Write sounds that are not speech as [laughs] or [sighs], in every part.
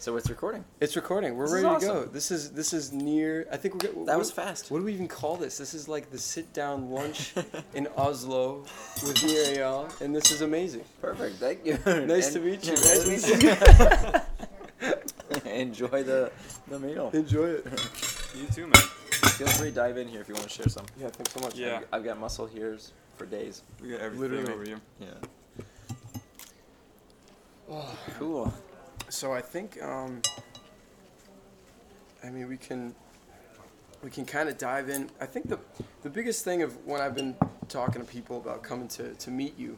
So it's recording. It's recording. We're This is ready to go. awesome. This is this is Nir. I think we're. get- That what- was fast. What do we even call this? This is like the sit down lunch [laughs] in Oslo with Nir Eyal, and this is amazing. Perfect. Thank you. [laughs] Nice to And- meet you. Nice Nice to to meet you. [laughs] Enjoy the the meal. Enjoy it. You too, man. Feel free to dive in here if you want to share some. Yeah, thanks so much. Yeah. I've- I've got muscle here's for days. We got everything Literally. over here. Yeah. [sighs] Cool. So I think, um, I mean, we can we can kind of dive in. I think the the biggest thing of when I've been talking to people about coming to to meet you,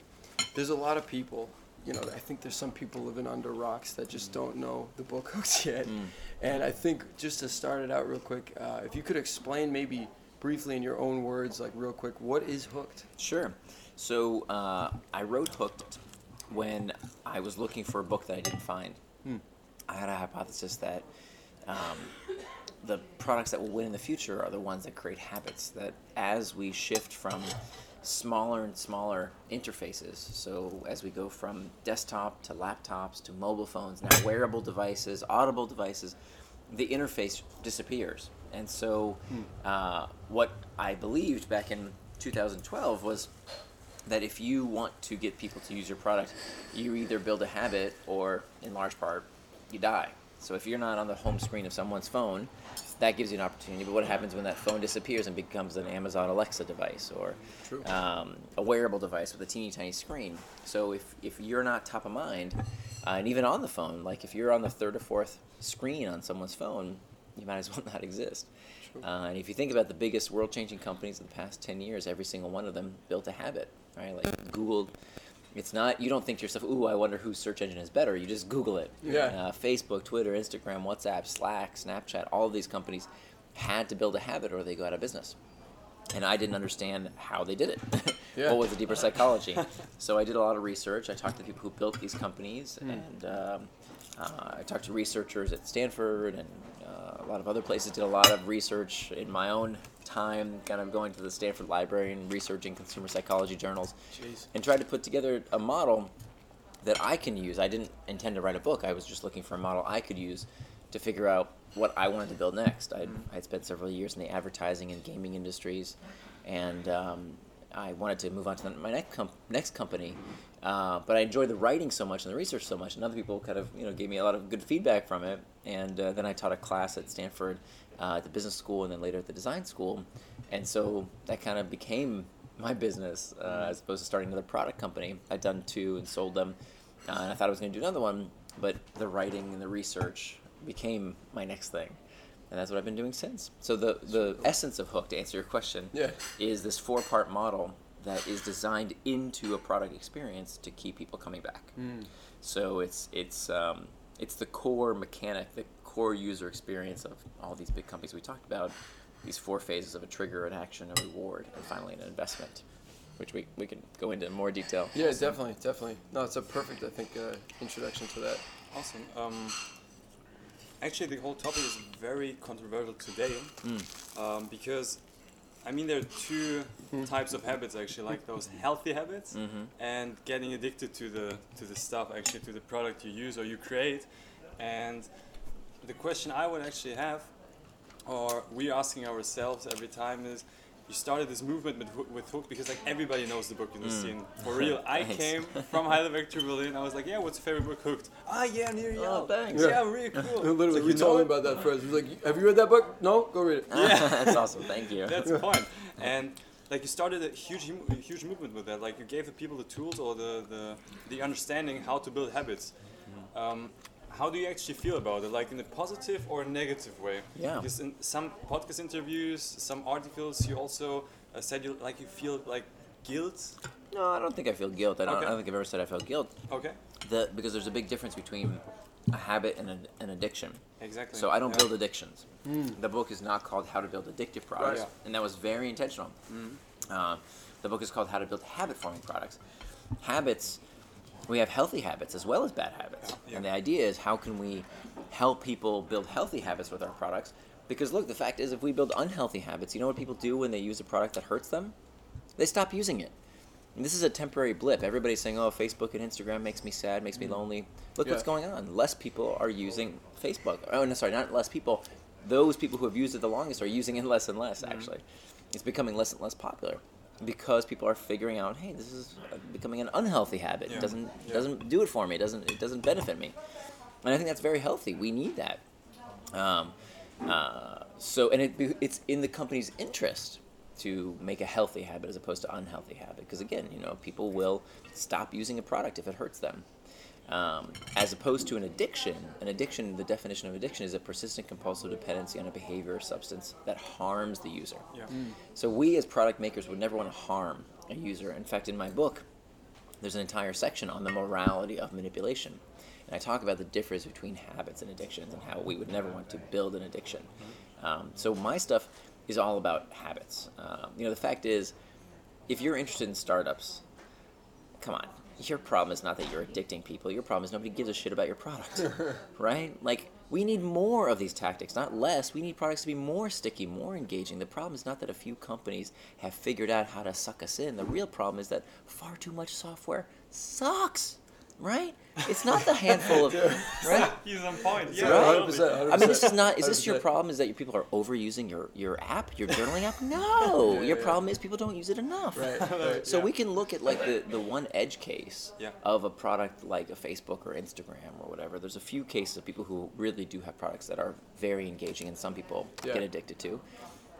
there's a lot of people. You know, I think there's some people living under rocks that just don't know the book [laughs] hooks yet. Mm. And I think just to start it out real quick, uh, if you could explain maybe briefly in your own words, like real quick, what is hooked? Sure. So uh, I wrote Hooked when I was looking for a book that I didn't find. Hmm. I had a hypothesis that um, the products that will win in the future are the ones that create habits. That as we shift from smaller and smaller interfaces, so as we go from desktop to laptops to mobile phones, now wearable devices, audible devices, the interface disappears. And so, uh, what I believed back in 2012 was that if you want to get people to use your product, you either build a habit or, in large part, you die. So if you're not on the home screen of someone's phone, that gives you an opportunity. But what happens when that phone disappears and becomes an Amazon Alexa device or um, a wearable device with a teeny tiny screen? So if, if you're not top of mind, uh, and even on the phone, like if you're on the third or fourth screen on someone's phone, you might as well [laughs] not exist. Uh, and if you think about the biggest world-changing companies of the past 10 years, every single one of them built a habit, right? Like Google, it's not, you don't think to yourself, ooh, I wonder whose search engine is better. You just Google it. Yeah. Uh, Facebook, Twitter, Instagram, WhatsApp, Slack, Snapchat, all of these companies had to build a habit or they go out of business. And I didn't understand how they did it. [laughs] Yeah. what was the deeper psychology? [laughs] so I did a lot of research. I talked to people who built these companies, Hmm. and um, uh, I talked to researchers at Stanford and uh, a lot of other places. Did a lot of research in my own time, kind of going to the Stanford Library and researching consumer psychology journals, Jeez. and tried to put together a model that I can use. I didn't intend to write a book. I was just looking for a model I could use to figure out what I wanted to build next. I'd, I'd spent several years in the advertising and gaming industries, and um, I wanted to move on to the, my next, com- next company. Uh, but I enjoyed the writing so much and the research so much, and other people kind of you know gave me a lot of good feedback from it. And uh, then I taught a class at Stanford, uh, at the business school, and then later at the design school, and so that kind of became my business uh, as opposed to starting another product company. I'd done two and sold them, uh, and I thought I was going to do another one, but the writing and the research became my next thing, and that's what I've been doing since. So the the essence of Hook, to answer your question, Yeah. is this four part model that is designed into a product experience to keep people coming back. Mm. So it's it's um, it's the core mechanic, the core user experience of all these big companies we talked about. These four phases of a trigger, an action, a reward, and finally an investment, which we, we can go into in more detail. Yeah, definitely, definitely. No, it's a perfect, I think, uh, introduction to that. Awesome. Um, actually, the whole topic is very controversial today Mm. um, because, I mean, there are two types of habits actually, like those healthy habits Mhm. and getting addicted to the to the stuff actually to the product you use or you create. And the question I would actually have, or we're asking ourselves every time is. You started this movement with, Hook- with Hook because like everybody knows the book in the Mm. scene. For real, [laughs] I Thanks. came from Heidelberg to Berlin. I was like, "Yeah, what's your favorite book? Hooked." Ah, yeah, near you. Oh, thanks. Yeah, Yeah. really cool. [laughs] Literally, like, we you told me about that first. He's like, "Have you read that book? No, go read it." Yeah. [laughs] that's awesome. Thank you. That's the point. And like you started a huge, huge movement with that. Like you gave the people the tools or the the, the understanding how to build habits. Um, how do you actually feel about it? Like in a positive or a negative way? Yeah. Because in some podcast interviews, some articles, you also uh, said you like you feel like guilt. No, I don't think I feel guilt. I don't, Okay. I don't think I've ever said I felt guilt. Okay. The, because there's a big difference between a habit and an, an addiction. Exactly. So I don't Yeah. build addictions. The book is not called How to Build Addictive Products, Right. and that was very intentional. Uh, the book is called How to Build Habit Forming Products. Habits, we have healthy habits as well as bad habits, Yeah. and the idea is how can we help people build healthy habits with our products? Because look, the fact is, if we build unhealthy habits, you know what people do when they use a product that hurts them? They stop using it. And this is a temporary blip. Everybody's saying, "Oh, Facebook and Instagram makes me sad, makes me mm-hmm. lonely." Look what's going on. Less people are using Facebook. Oh, no, sorry, not less people. Those people who have used it the longest are using it less and less. Mm-hmm. Actually, it's becoming less and less popular because people are figuring out, "Hey, this is uh, becoming an unhealthy habit. Yeah. It doesn't Yeah. doesn't do it for me. It doesn't it doesn't benefit me." And I think that's very healthy. We need that. Um, uh, so, and it, it's in the company's interest to make a healthy habit as opposed to unhealthy habit. Because again, you know, people will stop using a product if it hurts them. Um, as opposed to an addiction, an addiction, the definition of addiction is a persistent compulsive dependency on a behavior or substance that harms the user. Yeah. So we as product makers would never want to harm a user. In fact, in my book, there's an entire section on the morality of manipulation. And I talk about the difference between habits and addictions and how we would never want to build an addiction. Um, so my stuff is all about habits. Um, you know, the fact is, if you're interested in startups, come on. Your problem is not that you're addicting people. Your problem is nobody gives a shit about your product, [laughs] right? Like we need more of these tactics, not less. We need products to be more sticky, more engaging. The problem is not that a few companies have figured out how to suck us in. The real problem is that far too much software sucks, right? It's not the handful of [laughs] right. [laughs] He's on point. Right. Yeah, Hundred totally. percent. I mean, this is not. Is this your 100%. problem? Is that your people are overusing your your app, your [laughs] journaling app? No, Yeah, your yeah. problem is people don't use it enough. Right. right. So Yeah. we can look at like the, the one edge case Yeah. of a product like a Facebook or Instagram or whatever. There's a few cases of people who really do have products that are very engaging and some people Yeah. get addicted to.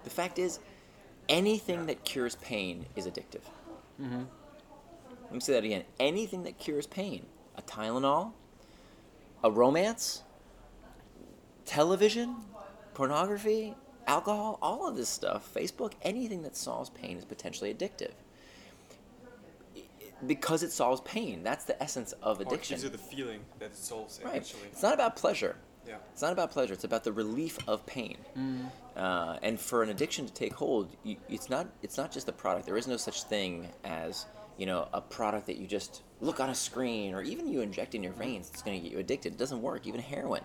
The fact is, anything that cures pain is addictive. Mm-hmm. Let me say that again. Anything that cures pain, a Tylenol, a romance, television, pornography, alcohol, all of this stuff, Facebook, anything that solves pain is potentially addictive. Because it solves pain. That's the essence of Or it addiction. gives you the feeling that it solves Right. eventually. It's not about pleasure. Yeah. It's not about pleasure. It's about the relief of pain. Uh, and for an addiction to take hold, you, it's not it's not just the product. There is no such thing as you know a product that you just look on a screen or even you inject in your mm-hmm. veins. It's going to get you addicted. It doesn't work. Even heroin.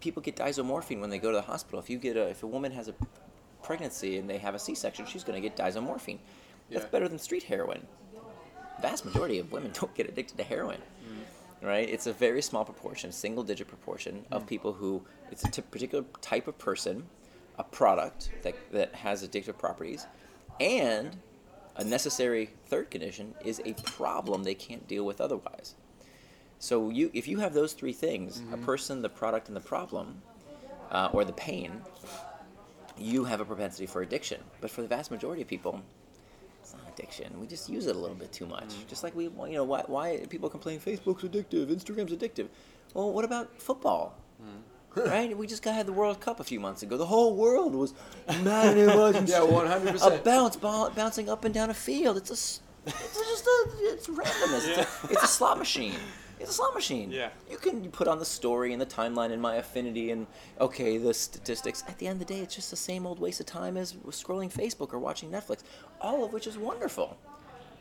People get diamorphine when they go to the hospital. If you get a if a woman has a pregnancy and they have a C-section, she's going to get diamorphine. That's Yeah. better than street heroin. Vast majority of women [laughs] don't get addicted to heroin mm-hmm. right? It's a very small proportion, single digit proportion of mm-hmm. people who it's a t- particular type of person, a product that, that has addictive properties, and a necessary third condition is a problem they can't deal with otherwise. So you, if you have those three things, a mm-hmm. person, the product, and the problem, uh, or the pain, you have a propensity for addiction. But for the vast majority of people, it's not addiction. We just use it a little bit too much. Mm. Just like we, you know, why, why people complain Facebook's addictive, Instagram's addictive. Well, what about football? Mm. [laughs] right? We just got had the World Cup a few months ago. The whole world was mad at watching [laughs] Yeah, [laughs] one hundred percent. a bounce ball bouncing up and down a field. It's a, s- it's just a, it's randomness. It's, a, it's a slot machine. It's a slot machine. Yeah. You can put on the story and the timeline and my affinity and okay the statistics. At the end of the day, it's just the same old waste of time as scrolling Facebook or watching Netflix. All of which is wonderful,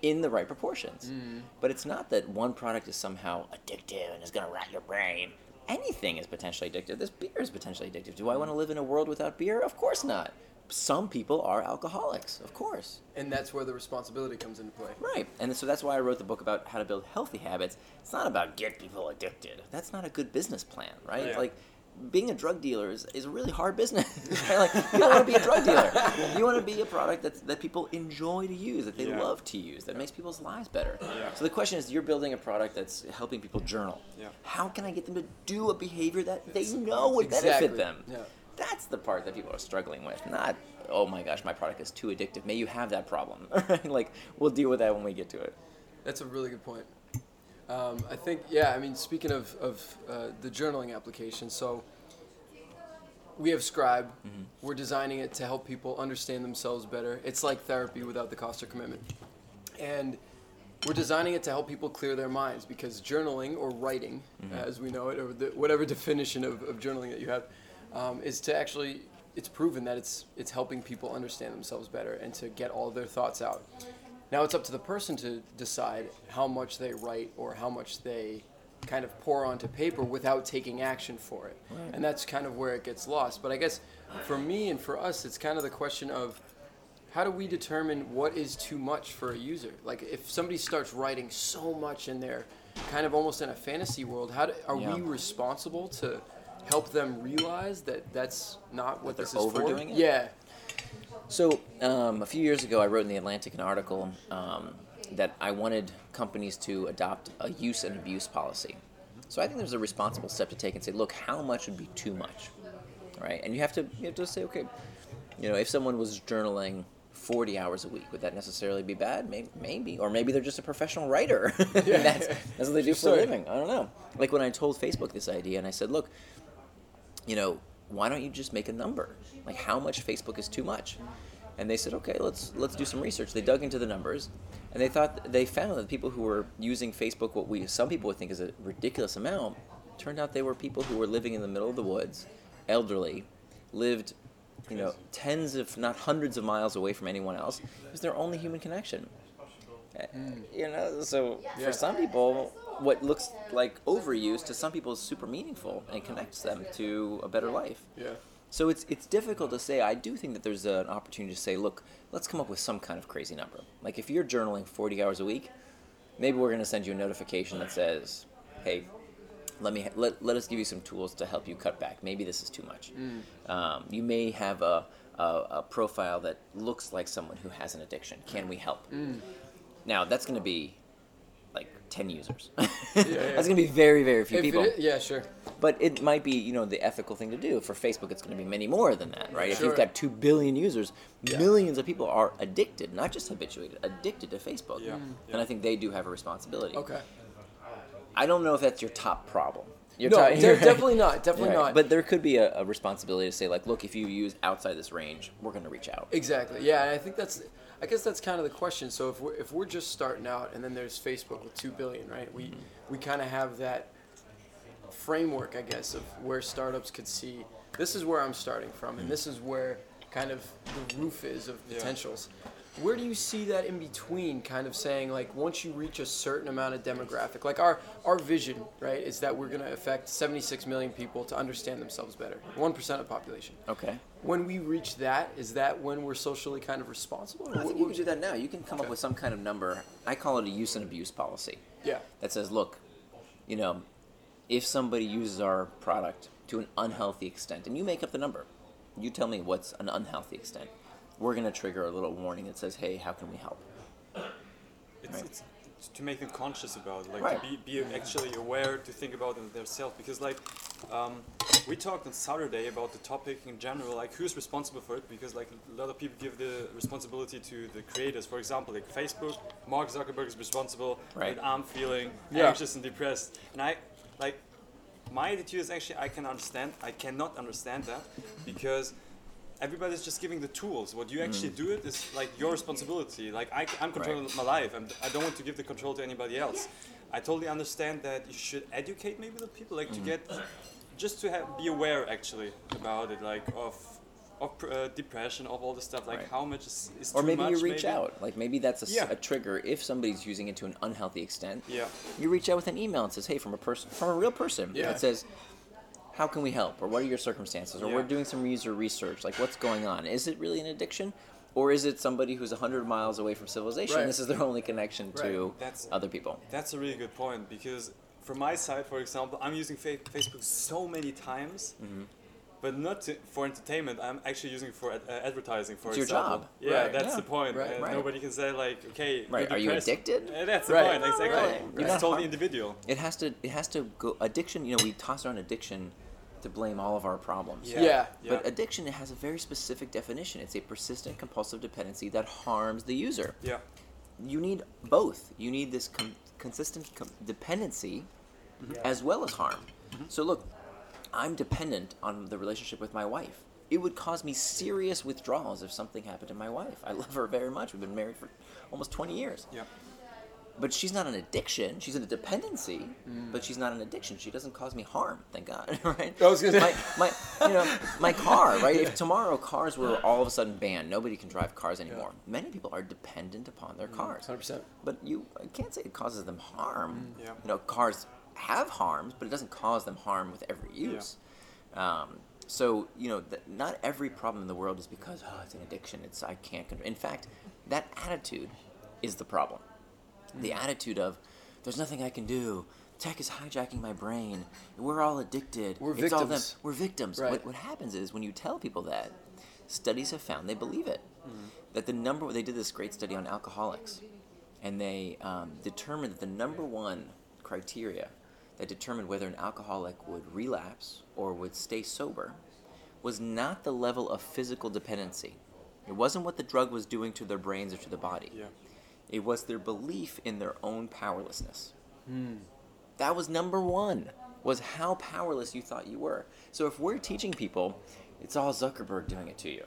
in the right proportions. Mm. But it's not that one product is somehow addictive and is going to rot your brain. Anything is potentially addictive. This beer is potentially addictive. Do I want to live in a world without beer? Of course not. Some people are alcoholics, of course. And that's where the responsibility comes into play. Right. And so that's why I wrote the book about how to build healthy habits. It's not about get people addicted. That's not a good business plan, right? Yeah. Like being a drug dealer is, is a really hard business. [laughs] Like you don't want to be a drug dealer. [laughs] You want to be a product that that people enjoy to use, that they Yeah. love to use, that makes people's lives better. Yeah. So the question is you're building a product that's helping people journal. Yeah. How can I get them to do a behavior that they know would benefit them? Yeah. That's the part that people are struggling with, not oh my gosh, my product is too addictive. May you have that problem. [laughs] Like we'll deal with that when we get to it. That's a really good point. Um, I think, yeah, I mean, speaking of, of uh, the journaling application, so we have Scribe. Mm-hmm. We're designing it to help people understand themselves better. It's like therapy without the cost or commitment. And we're designing it to help people clear their minds because journaling or writing, Mm-hmm. as we know it, or the, whatever [laughs] definition of, of journaling that you have, um, is to actually, it's proven that it's, it's helping people understand themselves better and to get all their thoughts out. Now it's up to the person to decide how much they write or how much they kind of pour onto paper without taking action for it. And that's kind of where it gets lost. But I guess for me and for us, it's kind of the question of how do we determine what is too much for a user? Like if somebody starts writing so much in there, kind of almost in a fantasy world, how do, are Yeah. we responsible to help them realize that that's not what That this they're is for? overdoing it? Yeah. So um, a few years ago, I wrote in the Atlantic an article um, that I wanted companies to adopt a use and abuse policy. So I think there's a responsible step to take and say, look, how much would be too much, right? And you have to you have to say, okay, you know, if someone was journaling 40 hours a week, would that necessarily be bad? Maybe, maybe. or maybe they're just a professional writer. [laughs] And that's, that's what they do for a living. I don't know. Like when I told Facebook this idea, and I said, look, you know, why don't you just make a number? Like how much Facebook is too much? And they said, okay, let's let's do some research. They dug into the numbers, and they thought they found that people who were using Facebook, what we some people would think is a ridiculous amount, turned out they were people who were living in the middle of the woods, elderly, lived, you know, tens if not hundreds of miles away from anyone else. It was their only human connection. Uh, You know, so Yeah. for some people, what looks like overuse to some people is super meaningful and connects them to a better life. Yeah. So it's it's difficult to say. I do think that there's an opportunity to say, look, let's come up with some kind of crazy number. Like if you're journaling 40 hours a week, maybe we're going to send you a notification that says, hey, let me let, let us give you some tools to help you cut back. Maybe this is too much. Um, you may have a, a a profile that looks like someone who has an addiction. Can we help? Now that's going to be like 10 users. [laughs] That's going to be very very few If people. yeah, sure. But it might be, you know, the ethical thing to do. For Facebook, it's going to be many more than that, right? If you've got two billion users, Yeah. millions of people are addicted, not just habituated, addicted to Facebook. Yeah. And I think they do have a responsibility. Okay. I don't know if that's your top problem. Your No, de- [laughs] definitely not. Definitely Right. not. But there could be a, a responsibility to say, like, look, if you use outside this range, we're going to reach out. Exactly. Yeah, and I think that's, I guess that's kind of the question. So if we're if we're just starting out, and then there's Facebook with two billion, right? We mm-hmm. we kind of have that framework, I guess, of where startups could see this is where I'm starting from, and hmm. this is where kind of the roof is of Yeah. potentials. Where do you see that in between? Kind of saying like once you reach a certain amount of demographic, like our our vision, right, is that we're going to affect 76 million people to understand themselves better, one percent of the population Okay. when we reach that, is that when we're socially kind of responsible? I think you can do that now. You can come up with some kind of number. I call it a use and abuse policy. yeah. that says, look, you know, if somebody uses our product to an unhealthy extent, and you make up the number, you tell me what's an unhealthy extent, we're going to trigger a little warning that says, hey, how can we help? It's, Right. it's, it's to make them conscious about it, like Right. to be, be actually aware to think about it themselves. Because like um, we talked on Saturday about the topic in general, like who's responsible for it. Because like a lot of people give the responsibility to the creators. For example, like Facebook, Mark Zuckerberg is responsible. Right. That I'm feeling Yeah. anxious and depressed, and I like my attitude is actually I can understand. I cannot understand that because everybody's just giving the tools. What you actually mm. do it is like your responsibility. Like I, am controlling my life, and I don't want to give the control to anybody else. I totally understand that you should educate maybe the people, like to mm. get, just to have, be aware actually about it, like of. Of uh, depression, of all the stuff, like Right. how much is, is Or too maybe much, you reach maybe. out. Like maybe that's a, Yeah. a trigger. If somebody's using it to an unhealthy extent, Yeah, you reach out with an email and says, hey, from a person, from a real person, Yeah. that says, how can we help? Or what are your circumstances? Or Yeah. we're doing some user research. Like, what's going on? Is it really an addiction? Or is it somebody who's 100 miles away from civilization? Right. This is their only connection to Right. That's- other people. That's a really good point because from my side, for example, I'm using fa- Facebook so many times, Mm-hmm. But not to, for entertainment. I'm actually using it for ad- uh, advertising. For It's your example. job. Yeah, Right. that's Yeah. the point. Right. and Right. Nobody can say like, okay, Right, you're you addicted? Uh, that's the Right. point. Exactly. Right. You're It's not totally individual. It has to. It has to go. Addiction. You know, we toss around addiction to blame all of our problems. Yeah. Yeah. But addiction it has a very specific definition. It's a persistent compulsive dependency that harms the user. yeah. You need both. You need this com- consistent com- dependency as well as harm. So look, I'm dependent on the relationship with my wife. It would cause me serious withdrawals if something happened to my wife. I [laughs] love her very much. We've been married for almost 20 years. Yeah. But she's not an addiction. She's in a dependency, mm. but she's not an addiction. She doesn't cause me harm, thank God. [laughs] Right? I was gonna my, my, you know, my car. Right? If [laughs] tomorrow cars were all of a sudden banned, nobody can drive cars anymore. Many people are dependent upon their mm, cars. 100%. But you I can't say it causes them harm. Mm, yeah. You know, cars have harms, but it doesn't cause them harm with every use. Um, So you know, th- not every problem in the world is because oh, it's an addiction. It's I can't control. In fact, that attitude is the problem. The attitude of there's nothing I can do. Tech is hijacking my brain. We're all addicted. We're it's all them. victims. We're victims. Right. What, what happens is when you tell people that, studies have found they believe it. Mm-hmm. That the number they did this great study on alcoholics, and they um, determined that the number one criteria that determined whether an alcoholic would relapse or would stay sober was not the level of physical dependency. It wasn't what the drug was doing to their brains or to the body. Yeah. It was their belief in their own powerlessness. Hmm. That was number one. Was how powerless you thought you were. So if we're teaching people, it's all Zuckerberg doing it to you.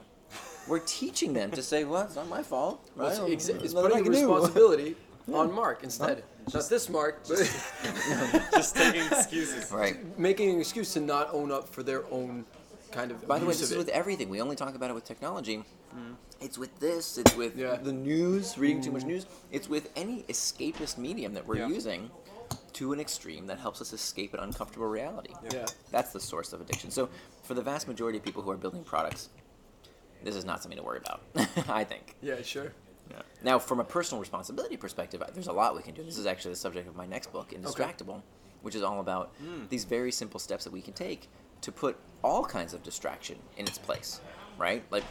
We're teaching them to say, "Well, it's not my fault." Well, Right? it's, exa- it's putting the responsibility [laughs] on Mark instead. Not this Mark, but [laughs] [laughs] Just taking excuses. Right. making an excuse to not own up for their own kind of By the way, abuse this is of with it. everything. We only talk about it with technology. Mm-hmm. It's with this. It's with Yeah. the news, reading too much mm-hmm. news. It's with any escapist medium that we're Yeah. using to an extreme that helps us escape an uncomfortable reality. Yeah. That's the source of addiction. So, for the vast majority of people who are building products, this is not something to worry about. [laughs] I think. Yeah, sure. Now, from a personal responsibility perspective, there's a lot we can do. This is actually the subject of my next book, Indistractable, which is all about hmm. these very simple steps that we can take to put all kinds of distraction in its place, right? Like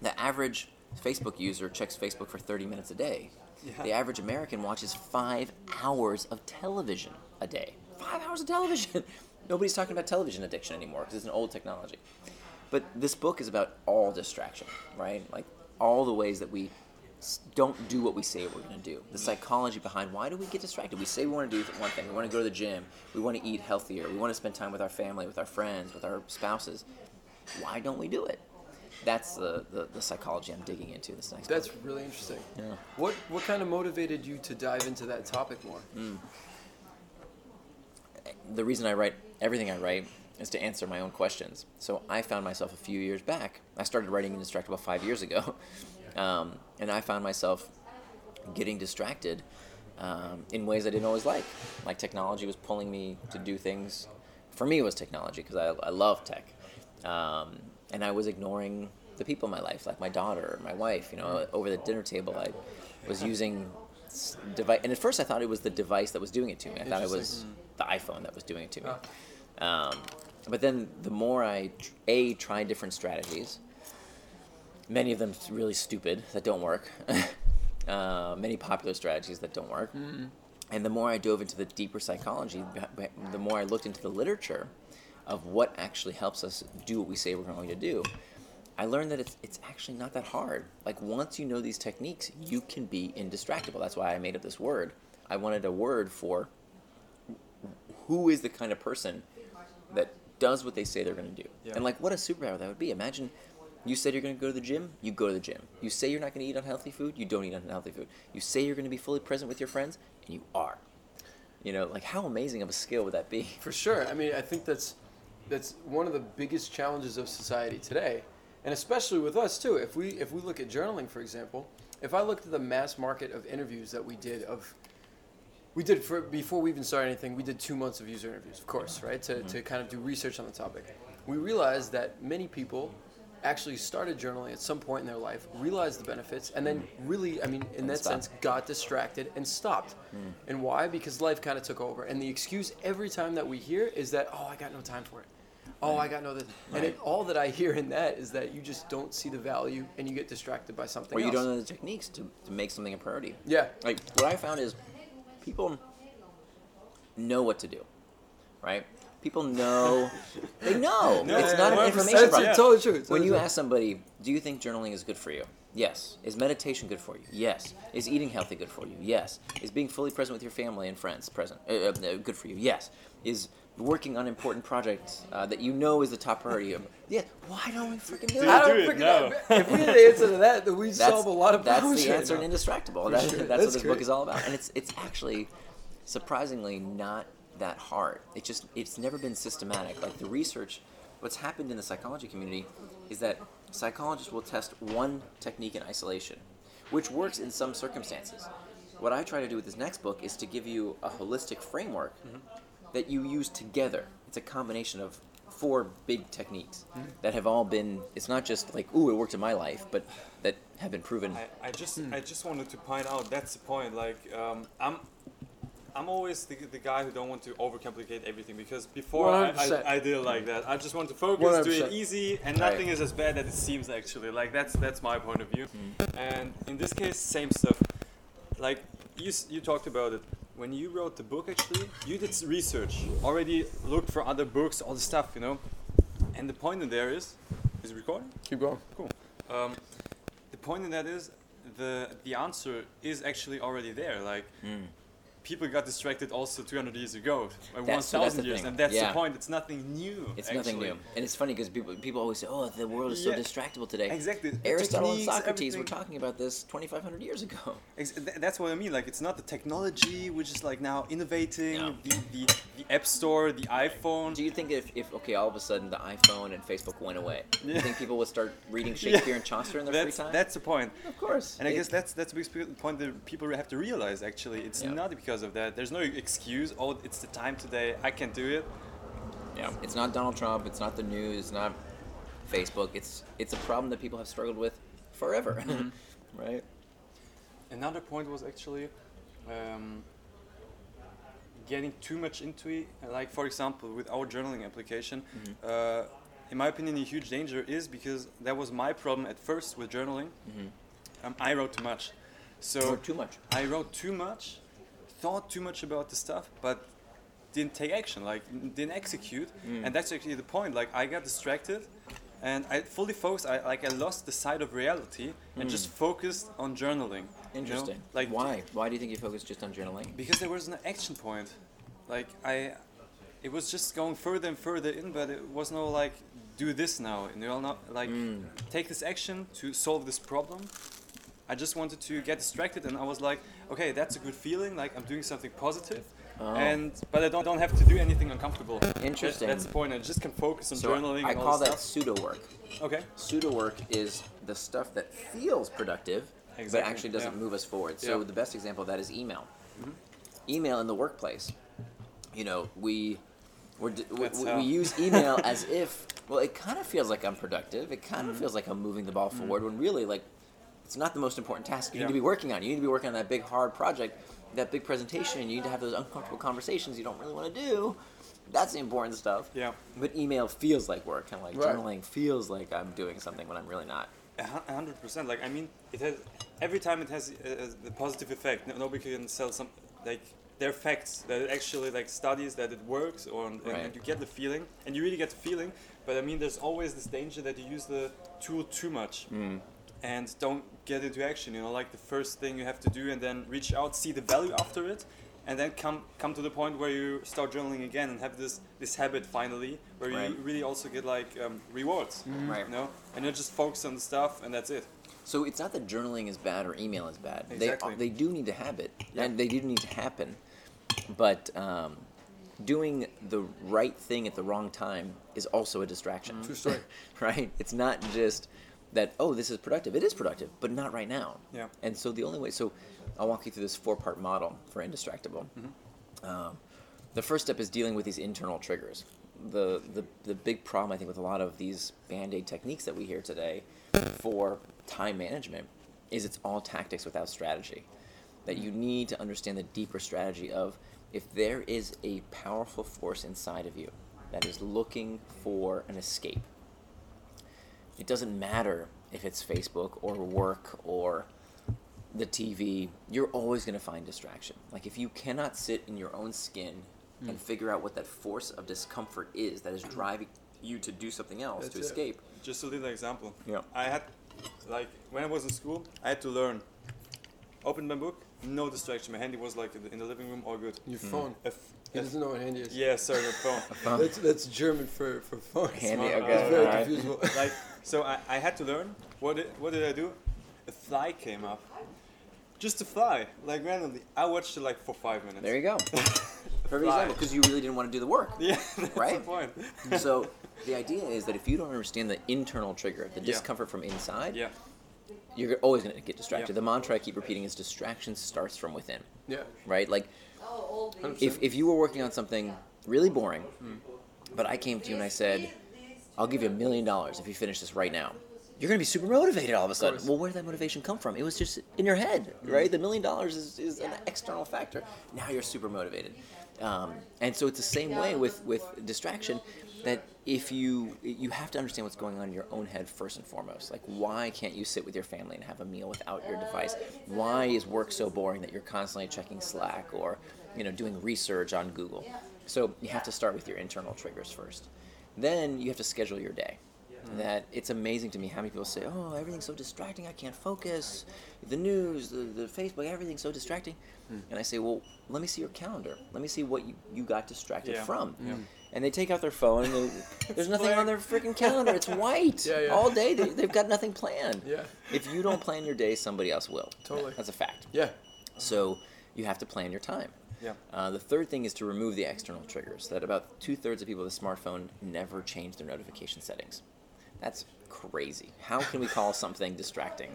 the average Facebook user checks Facebook for 30 minutes a day. Yeah. The average American watches five hours of television a day. Five hours of television. [laughs] Nobody's talking about television addiction anymore because it's an old technology. But this book is about all distraction, right? Like all the ways that we don't do what we say we're going to do. The psychology behind why do we get distracted? We say we want to do one thing. We want to go to the gym. We want to eat healthier. We want to spend time with our family, with our friends, with our spouses. Why don't we do it? That's the, the, the psychology I'm digging into this next That's really interesting. Yeah. What what kind of motivated you to dive into that topic more? the reason I write everything I write is to answer my own questions. So I found myself a few years back. I started writing Indistractable five years ago, [laughs] um, and I found myself getting distracted um, in ways I didn't always like. Like technology was pulling me to do things. For me, it was technology because I, I love tech, um, and I was ignoring the people in my life, like my daughter, my wife. You know, over the dinner table, I was using device, and at first I thought it was the device that was doing it to me. I thought it was the iPhone that was doing it to me. Um, but then the more I a tr- tried different strategies, many of them really stupid that don't work, [laughs] uh, many popular strategies that don't work, and the more I dove into the deeper psychology, the more I looked into the literature of what actually helps us do what we say we're going to do. I learned that it's, it's actually not that hard. Like once you know these techniques, you can be indistractable. That's why I made up this word. I wanted a word for who is the kind of person that does what they say they're going to do. Yeah. And like what a superpower that would be. Imagine you said you're going to go to the gym, you go to the gym. You say you're not going to eat unhealthy food, you don't eat unhealthy food. You say you're going to be fully present with your friends, and you are. You know, like how amazing of a skill would that be? [laughs] For sure. I mean, I think that's that's one of the biggest challenges of society today, and especially with us too. If we if we look at journaling, for example, if I looked at the mass market of interviews that we did of we did for before we even started anything, we did two months of user interviews, of course, right? To, mm-hmm. to kind of do research on the topic. We realized that many people actually started journaling at some point in their life, realized the benefits, and then mm. really, I mean, in that stopped. sense, got distracted and stopped. Mm. And why? Because life kind of took over. And the excuse every time that we hear is that, oh, I got no time for it. Oh, I got no this. And it, all that I hear in that is that you just don't see the value and you get distracted by something Or you else. don't know the techniques to, to make something a priority. Yeah. Like what I found is people know what to do, right? People know they know. [laughs] No, it's not an information That's problem. yeah. totally true. When totally you true. ask somebody, "Do you think journaling is good for you?" Yes. Is meditation good for you? Yes. Is eating healthy good for you? Yes. Is being fully present with your family and friends present uh, uh, uh, good for you? Yes. Is working on important projects uh, that you know is the top priority? Um, yeah. Why don't we freaking do Do it? I don't do it, freaking no. know. If we had the answer to that, then we'd That's, solve a lot of that's problems. the right answer now. in Indistractable. That, sure. That's, That's what this book is all about, and it's it's actually surprisingly not that hard. It just it's never been systematic. Like the research, what's happened in the psychology community is that psychologists will test one technique in isolation, which works in some circumstances. What I try to do with this next book is to give you a holistic framework mm-hmm. that you use together. It's a combination of four big techniques mm-hmm. that have all been. It's not just like ooh, it worked in my life, but that have been proven. I, I just hmm. I just wanted to point out that's the point. Like um, I'm I'm always the, the guy who don't want to overcomplicate everything because before I, 100%. I, I did like that. I just want to focus, do it easy, and Right. nothing is as bad as it seems actually. Like that's that's my point of view. And in this case, same stuff. Like you you talked about it when you wrote the book. Actually, you did research, already looked for other books, all the stuff, you know. And the point in there is, is it recording? Keep going. Cool. Um, the point in that is the the answer is actually already there. Like Mm. People got distracted also 200 years ago, uh, or That's- 1,000 years, and that's Yeah. the point. It's nothing new. It's nothing new, and it's funny because people people always say, "Oh, the world is so Yeah. distractible today." Exactly. The Aristotle and Socrates were talking about this 2,500 years ago. That's what I mean. Like it's not the technology which is like now innovating. Yeah. The, the the App Store, the iPhone. Do you think if, if okay, all of a sudden the iPhone and Facebook went away, you think people would start reading [laughs] Yeah. Shakespeare and Chaucer in their that's free time? that's the point. of course. And I guess that's that's a big point that people have to realize. Actually, it's Yeah. not because of that. There's no excuse. Oh, it's the time today. I can do it. Yeah, it's not Donald Trump. It's not the news. It's not Facebook. It's it's a problem that people have struggled with forever, Mm-hmm. [laughs] right? Another point was actually um, getting too much into it. Like for example, with our journaling application, uh, in my opinion, a huge danger is because that was my problem at first with journaling. Um, I wrote too much, so or too much. I wrote too much, thought too much about the stuff, but didn't take action, like didn't execute, Mm. and that's actually the point. Like I got distracted, and I fully focused. I like I lost the sight of reality and just focused on journaling. you know? Mm. Interesting. Like why? Why do you think you focused just on journaling? Because there was no action point. Like I, it was just going further and further in, but it was no like do this now. You know, not like Mm. take this action to solve this problem. I just wanted to get distracted, and I was like, okay, that's a good feeling. Like I'm doing something positive, Oh. and but I don't, don't have to do anything uncomfortable. That- Interesting. that's the point. I just can focus on So journaling. I and all call that pseudo work. Okay. Pseudo work is the stuff that feels productive, but actually doesn't yeah. move us forward. So Yeah. Mm-hmm. the best example of that is email. Email in the workplace. You know, we we're, we, we, use email [laughs] as if well, it kind of feels like I'm productive. It kind of Mm-hmm. feels like I'm moving the ball forward when really like it's not the most important task you Yeah. need to be working on. You need to be working on that big hard project, that big presentation. You need to have those uncomfortable conversations you don't really want to do. That's the important stuff. Yeah. But email feels like work, kind of like Right. journaling feels like I'm doing something when I'm really not. A hundred percent. Like I mean, it has every time it has a, a, the positive effect. Nobody can sell some like there are facts that it actually like studies that it works, or and, Right. and you get the feeling, and you really get the feeling. But I mean, there's always this danger that you use the tool too much. Mm. And don't get into action. You know, like the first thing you have to do, and then reach out, see the value after it, and then come come to the point where you start journaling again and have this this habit finally, where Right. you really also get like um, rewards. Right. You know, and you're just focus on the stuff, and that's it. So it's not that journaling is bad or email is bad. Exactly. They they do need to have it, Yeah. and they do need to happen. But um, doing the right thing at the wrong time is also a distraction. Mm-hmm. True story. [laughs] right? It's not just that oh this is productive. It is productive, but not right now. Yeah. And so the only way. So I'll walk you through this four-part model for indistractable. Um, the first step is dealing with these internal triggers. The, the the big problem I think with a lot of these band-aid techniques that we hear today for time management is it's all tactics without strategy. That you need to understand the deeper strategy of if there is a powerful force inside of you that is looking for an escape. It doesn't matter if it's Facebook or work or the TV, you're always going to find distraction. Like if you cannot sit in your own skin Hmm. and figure out what that force of discomfort is that is driving you to do something else That's to it. escape. Just a little example. Yeah. I had, like, when I was in school, I had to learn. open my book, no distraction. My handy was like in the, in the living room, all good. Your phone. Mm. If, He doesn't know what handy is. yeah, sorry, my [laughs] phone. That's that's German for for phone. Handy, Smart. okay. It's very alright. confusable. [laughs] like, so I, I had to learn. What did, what did I do? A fly came up. Just a fly, like randomly. I watched it like for five minutes. There you go. [laughs] Perfect example because you really didn't want to do the work. Yeah, that's Right? the point. so the idea is that if you don't understand the internal trigger, the Yeah. discomfort from inside, Yeah, you're always going to get distracted. Yeah. The mantra I keep repeating is distraction starts from within, Yeah. right? Like 100%. if, if you were working on something really boring but I came to you and I said, I'll give you a million dollars if you finish this right now. You're gonna be super motivated all of a sudden. Well, where did that motivation come from? It was just in your head, right? The million dollars is, is an external factor. Now you're super motivated, um, and so it's the same way with with distraction. That if you you have to understand what's going on in your own head first and foremost. Like, why can't you sit with your family and have a meal without your device? Why is work so boring that you're constantly checking Slack or you know doing research on Google? So you have to start with your internal triggers first. Then you have to schedule your day. That it's amazing to me how many people say, "Oh, everything's so distracting. I can't focus. The news, the, the Facebook, everything's so distracting." Hmm. And I say, "Well, let me see your calendar. Let me see what you, you got distracted Yeah. from." Yeah. And they take out their phone and they, [laughs] there's nothing on their freaking calendar. It's [laughs] white Yeah, yeah. all day. They, [laughs] they've got nothing planned. Yeah. If you don't plan your day, somebody else will. Totally. That's a fact. Yeah. So you have to plan your time. Yeah. Uh, the third thing is to remove the external triggers. That about two thirds of people with a smartphone never change their notification settings. That's crazy. How can we call something distracting?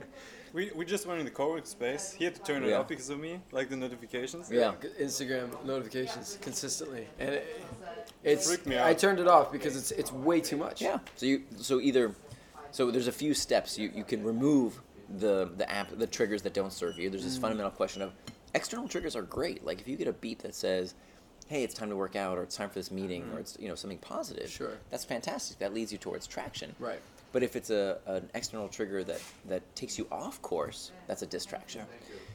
We, we just went in the co-work space. He had to turn it Yeah. off because of me, like the notifications. Yeah. Instagram notifications consistently, and it, it's. Freaked me I turned it off because it's it's way too much. Yeah. So you so either so there's a few steps you, you can remove the the app the triggers that don't serve you. There's this mm-hmm. fundamental question of external triggers are great. Like if you get a beep that says, "Hey, it's time to work out," or "It's time for this meeting," or mm-hmm. it's you know something positive. Sure. That's fantastic. That leads you towards traction. Right. But if it's a an external trigger that that takes you off course, that's a distraction.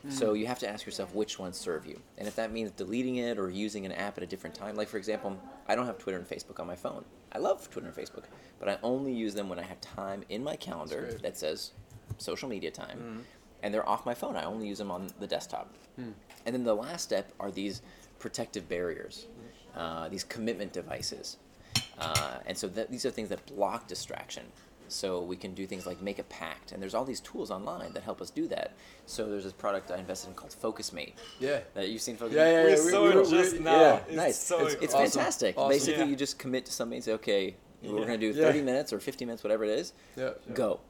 So you have to ask yourself which ones serve you, and if that means deleting it or using an app at a different time. Like for example, I don't have Twitter and Facebook on my phone. I love Twitter and Facebook, but I only use them when I have time in my calendar that says social media time, and they're off my phone. I only use them on the desktop. And then the last step are these protective barriers, uh, these commitment devices. Uh, and so that, these are things that block distraction. So we can do things like make a pact, and there's all these tools online that help us do that. So there's this product I invested in called FocusMate. Yeah. That you've seen FocusMate? Yeah, yeah, We yeah. saw we- it we- just we- now. Yeah. It's nice. so it's it's awesome. fantastic. Awesome. Basically, Yeah. you just commit to something and say, okay, we're Yeah. going to do Yeah. 30 minutes or 50 minutes, whatever it is. Yeah. Go.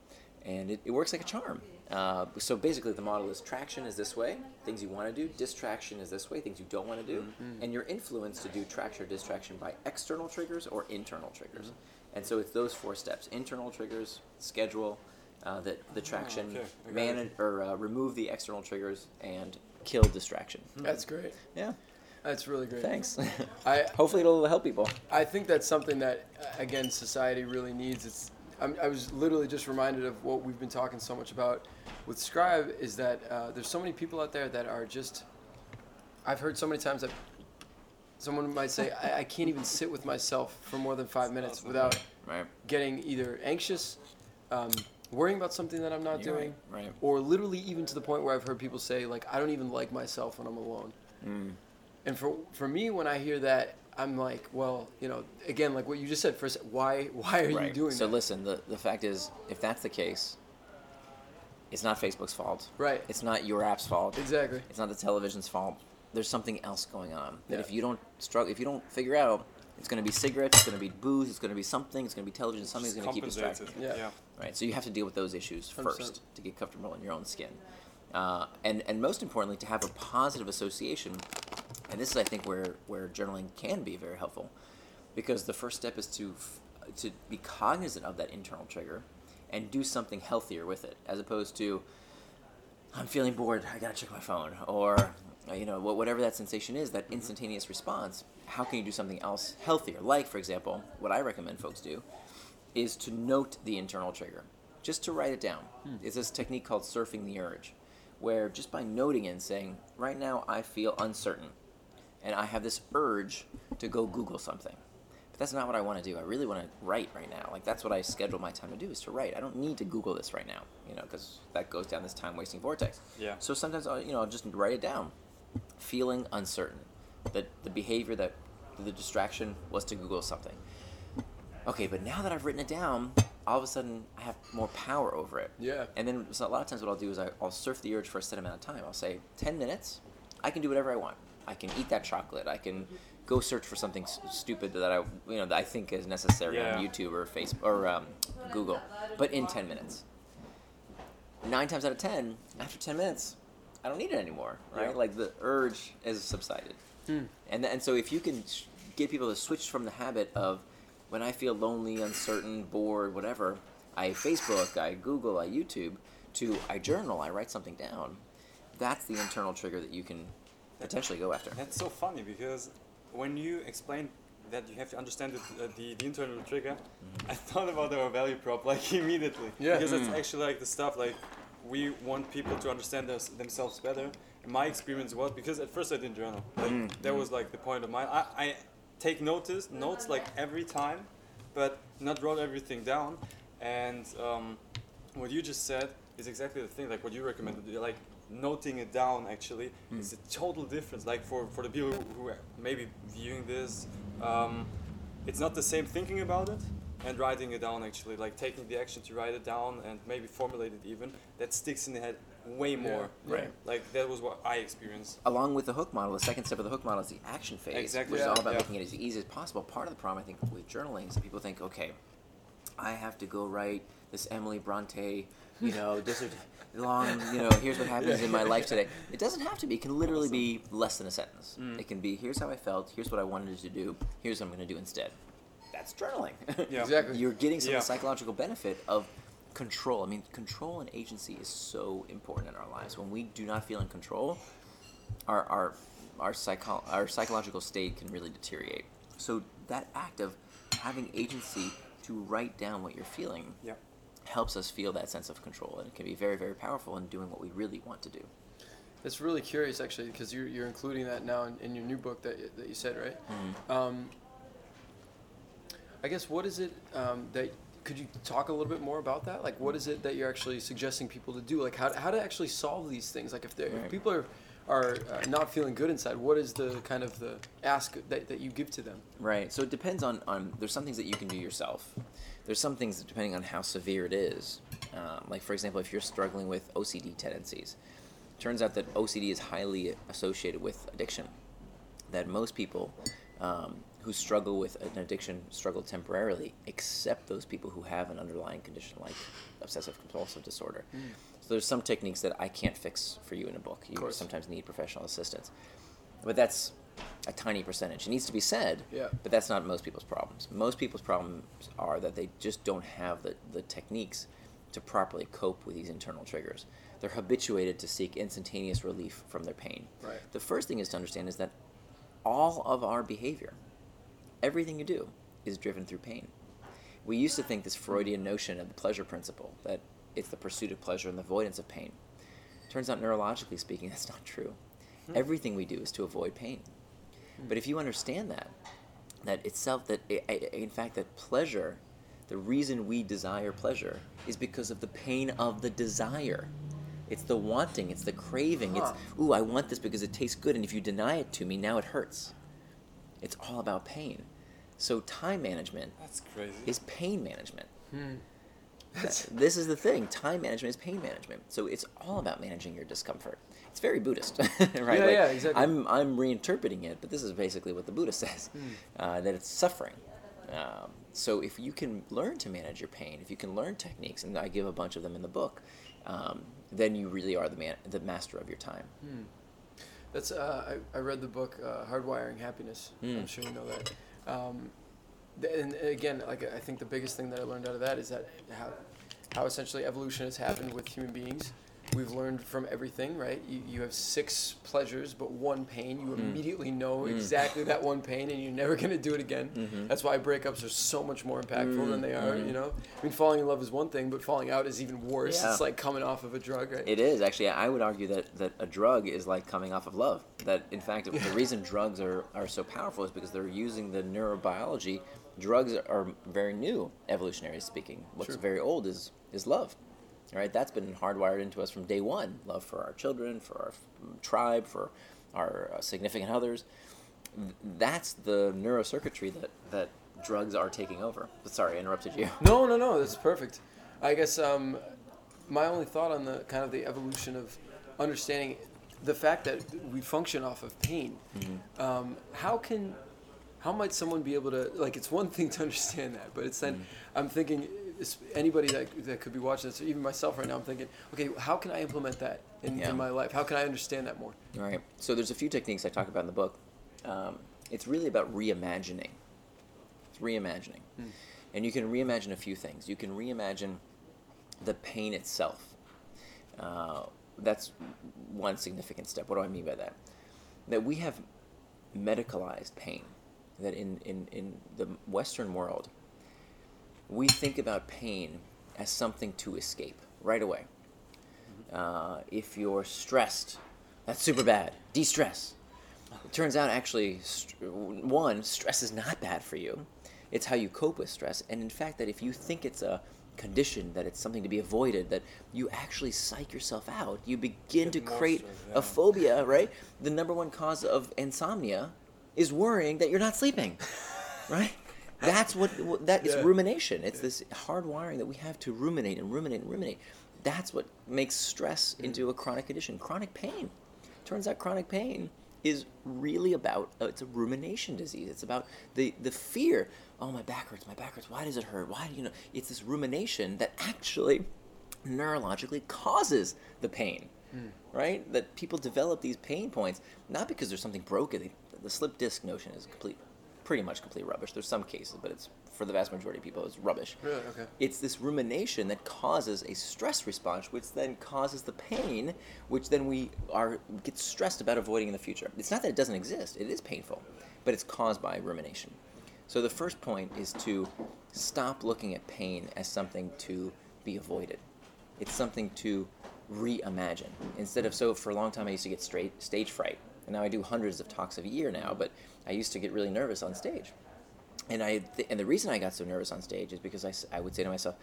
And it, it works like a charm. Uh, so basically, the model is traction is this way, things you want to do, distraction is this way, things you don't want to do, Mm-hmm. and you're influenced to do traction or distraction by external triggers or internal triggers. Mm-hmm. And so it's those four steps internal triggers, schedule, uh, the, the traction, okay. Manage, or uh, remove the external triggers, and kill distraction. That's great. Yeah, That's really great. thanks. I [laughs] Hopefully, it'll help people. I think that's something that uh, again society really needs. It's I'm, I was literally just reminded of what we've been talking so much about with Scribe is that uh, there's so many people out there that are just. I've heard so many times that someone might say I, I can't even sit with myself for more than five minutes without Right. getting either anxious, um, worrying about something that I'm not You're doing, right, right. or literally even to the point where I've heard people say like I don't even like myself when I'm alone. Mm. And for for me, when I hear that, I'm like, well, you know, again, like what you just said. First, why why are you doing so that? listen, the, the fact is, if that's the case, it's not Facebook's fault. Right. It's not your app's fault. Exactly. It's not the television's fault. There's something else going on. That Yeah. if you don't struggle, if you don't figure out, it's going to be cigarettes, it's going to be booze, it's going to be something, it's going to be television, something's Just going to keep compensated. distracting. Yeah. yeah. Right. So you have to deal with those issues 100%. first to get comfortable in your own skin, uh, and and most importantly, to have a positive association. And this is, I think, where where journaling can be very helpful, because the first step is to f- to be cognizant of that internal trigger, and do something healthier with it, as opposed to I'm feeling bored. I gotta check my phone, or Uh, you know, whatever that sensation is, that mm-hmm. instantaneous response. How can you do something else healthier? Like, for example, what I recommend folks do is to note the internal trigger, just to write it down. Hmm. It's this technique called surfing the urge, where just by noting it and saying, right now I feel uncertain, and I have this urge to go Google something. But that's not what I want to do. I really want to write right now. Like that's what I schedule my time to do is to write. I don't need to Google this right now, you know, because that goes down this time wasting vortex. Yeah. So sometimes I'll, you know, I'll just write it down. Feeling uncertain, that the behavior that the distraction was to Google something. Okay, but now that I've written it down, all of a sudden I have more power over it. Yeah. And then so a lot of times what I'll do is I, I'll surf the urge for a set amount of time. I'll say 10 minutes, I can do whatever I want. I can eat that chocolate. I can go search for something s- stupid that I you know that I think is necessary Yeah. on YouTube or Facebook or um, Google, but in 10 minutes. Nine times out of 10, after 10 minutes, I don't need it anymore, right? Yeah. Like the urge has subsided. And, and so if you can get people to switch from the habit of when I feel lonely, uncertain, bored, whatever, I Facebook, I Google, I YouTube, to I journal, I write something down. That's the internal trigger that you can potentially go after. That's so funny because when you explain that you have to understand the, uh, the, the internal trigger, I thought about our value prop like [laughs] immediately. Yeah. Because it's Mm. actually like the stuff like we want people to understand their, themselves better. And my experience was because at first I didn't journal. Like Mm. that was like the point of mine. I, I take notice notes like every time, but not wrote everything down. And um, what you just said is exactly the thing. Like what you recommended, like noting it down actually is a total difference. Like for for the people who are maybe viewing this, um, it's not the same thinking about it and writing it down actually. Like taking the action to write it down and maybe formulate it even. That sticks in the head way more. Right. Like that was what I experienced. Along with the hook model, the second step of the hook model is the action phase, Exactly. which is all about Yeah. making it as easy as possible. Part of the problem, I think, with journaling is that people think, okay, I have to go write this Emily Bronte, you know, [laughs] dissert- long, you know, here's what happens in my life today. It doesn't have to be. It can literally be less than a sentence. Mm. It can be, here's how I felt, here's what I wanted to do, here's what I'm going to do instead. That's journaling. [laughs] Yeah. Exactly. You're getting some Yeah. of the psychological benefit of control. I mean, control and agency is so important in our lives. When we do not feel in control, our our our psycho- our psychological state can really deteriorate. So that act of having agency to write down what you're feeling Yeah. helps us feel that sense of control, and it can be very very powerful in doing what we really want to do. It's really curious actually because you're, you're including that now in, in your new book that, that you said right. Um, I guess what is it um, that could you talk a little bit more about that? Like what is it that you're actually suggesting people to do? Like how, how to actually solve these things? Like if, they're, Right. if people are are uh, not feeling good inside, what is the kind of the ask that, that you give to them? Right. So it depends on, on there's some things that you can do yourself. There's some things that depending on how severe it is. Um, like for example, if you're struggling with OCD tendencies, turns out that OCD is highly associated with addiction. That most people um, who struggle with an addiction struggle temporarily, except those people who have an underlying condition like obsessive compulsive disorder. Mm. So there's some techniques that I can't fix for you in a book. You sometimes need professional assistance, but that's a tiny percentage. It needs to be said, Yeah. but that's not most people's problems. Most people's problems are that they just don't have the, the techniques to properly cope with these internal triggers. They're habituated to seek instantaneous relief from their pain. Right. The first thing is to understand is that all of our behavior, everything you do, is driven through pain. We used to think this Freudian notion of the pleasure principle, that it's the pursuit of pleasure and the avoidance of pain. Turns out, neurologically speaking, [laughs] that's not true. Hmm. Everything we do is to avoid pain. Hmm. But if you understand that, that itself, that i- i- in fact, that pleasure, the reason we desire pleasure is because of the pain of the desire. It's the wanting, it's the craving. Huh. It's, ooh, I want this because it tastes good, and if you deny it to me, now it hurts. It's all about pain. So, time management That's crazy. is pain management. Hmm. this is the thing time management is pain management. So, it's all about managing your discomfort. It's very Buddhist, [laughs] right? Yeah, yeah, exactly. I'm, I'm reinterpreting it, but this is basically what the Buddha [laughs] says Hmm. uh, that it's suffering. Um, so, if you can learn to manage your pain, if you can learn techniques, and I give a bunch of them in the book, um, then you really are the man, the master of your time. Hmm. That's uh, I, I read the book uh, Hardwiring Happiness. Mm. I'm sure you know that. Um, and again, like I think the biggest thing that I learned out of that is that how, how essentially evolution has happened with human beings. We've learned from everything, right? You, you have six pleasures, but one pain. You Mm. immediately know Mm. exactly that one pain, and you're never gonna do it again. Mhm. That's why breakups are so much more impactful than Mm, they are. mhm. You know, I mean, falling in love is one thing, but falling out is even worse. Yeah. It's like coming off of a drug, right? It is actually. I would argue that, that a drug is like coming off of love. That in fact, [laughs] the reason drugs are, are so powerful is because they're using the neurobiology. Drugs are very new, evolutionary speaking. What's very old is is love. Right, that's been hardwired into us from day one. Love for our children, for our tribe, for our uh, significant others. That's the neurocircuitry that that drugs are taking over. But sorry, I interrupted you. No, no, no. That's perfect. I guess um, my only thought on the kind of the evolution of understanding the fact that we function off of pain. Mm-hmm. Um, how can, how might someone be able to like? It's one thing to [laughs] understand that, but it's then Mm-hmm. I'm thinking anybody that that could be watching this, or even myself right now. I'm thinking, okay, how can I implement that in, Yeah. in my life? How can I understand that more? All right. So there's a few techniques I talk about in the book. Um, it's really about reimagining. It's reimagining. And you can reimagine a few things. You can reimagine the pain itself. Uh, that's one significant step. What do I mean by that? That we have medicalized pain. That in, in, in the Western world, we think about pain as something to escape right away. Uh, if you're stressed, that's super bad. De stress. It turns out, actually, st- one, stress is not bad for you. It's how you cope with stress. And in fact, that if you think it's a condition, that it's something to be avoided, that you actually psych yourself out. You begin to create stress, a phobia, right? The number one cause of insomnia is worrying that you're not sleeping, [laughs] right? That's what, that is Yeah. rumination. It's this hard wiring that we have to ruminate and ruminate and ruminate. That's what makes stress into a chronic condition. Chronic pain. Turns out chronic pain is really about uh, it's a rumination disease. It's about the the fear. Oh, my back hurts. My back hurts. Why does it hurt? Why do you know? It's this rumination that actually neurologically causes the pain. Right? That people develop these pain points not because there's something broken. The, the slip disc notion is complete, pretty much complete rubbish. There's some cases, but it's for the vast majority of people, it's rubbish. Really? Okay. It's this rumination that causes a stress response, which then causes the pain, which then we are get stressed about avoiding in the future. It's not that it doesn't exist; it is painful, but it's caused by rumination. So the first point is to stop looking at pain as something to be avoided. It's something to reimagine. Instead of so for a long time I used to get straight stage fright, and now I do hundreds of talks a year now. But I used to get really nervous on stage and I th- and the reason I got so nervous on stage is because I, I would say to myself,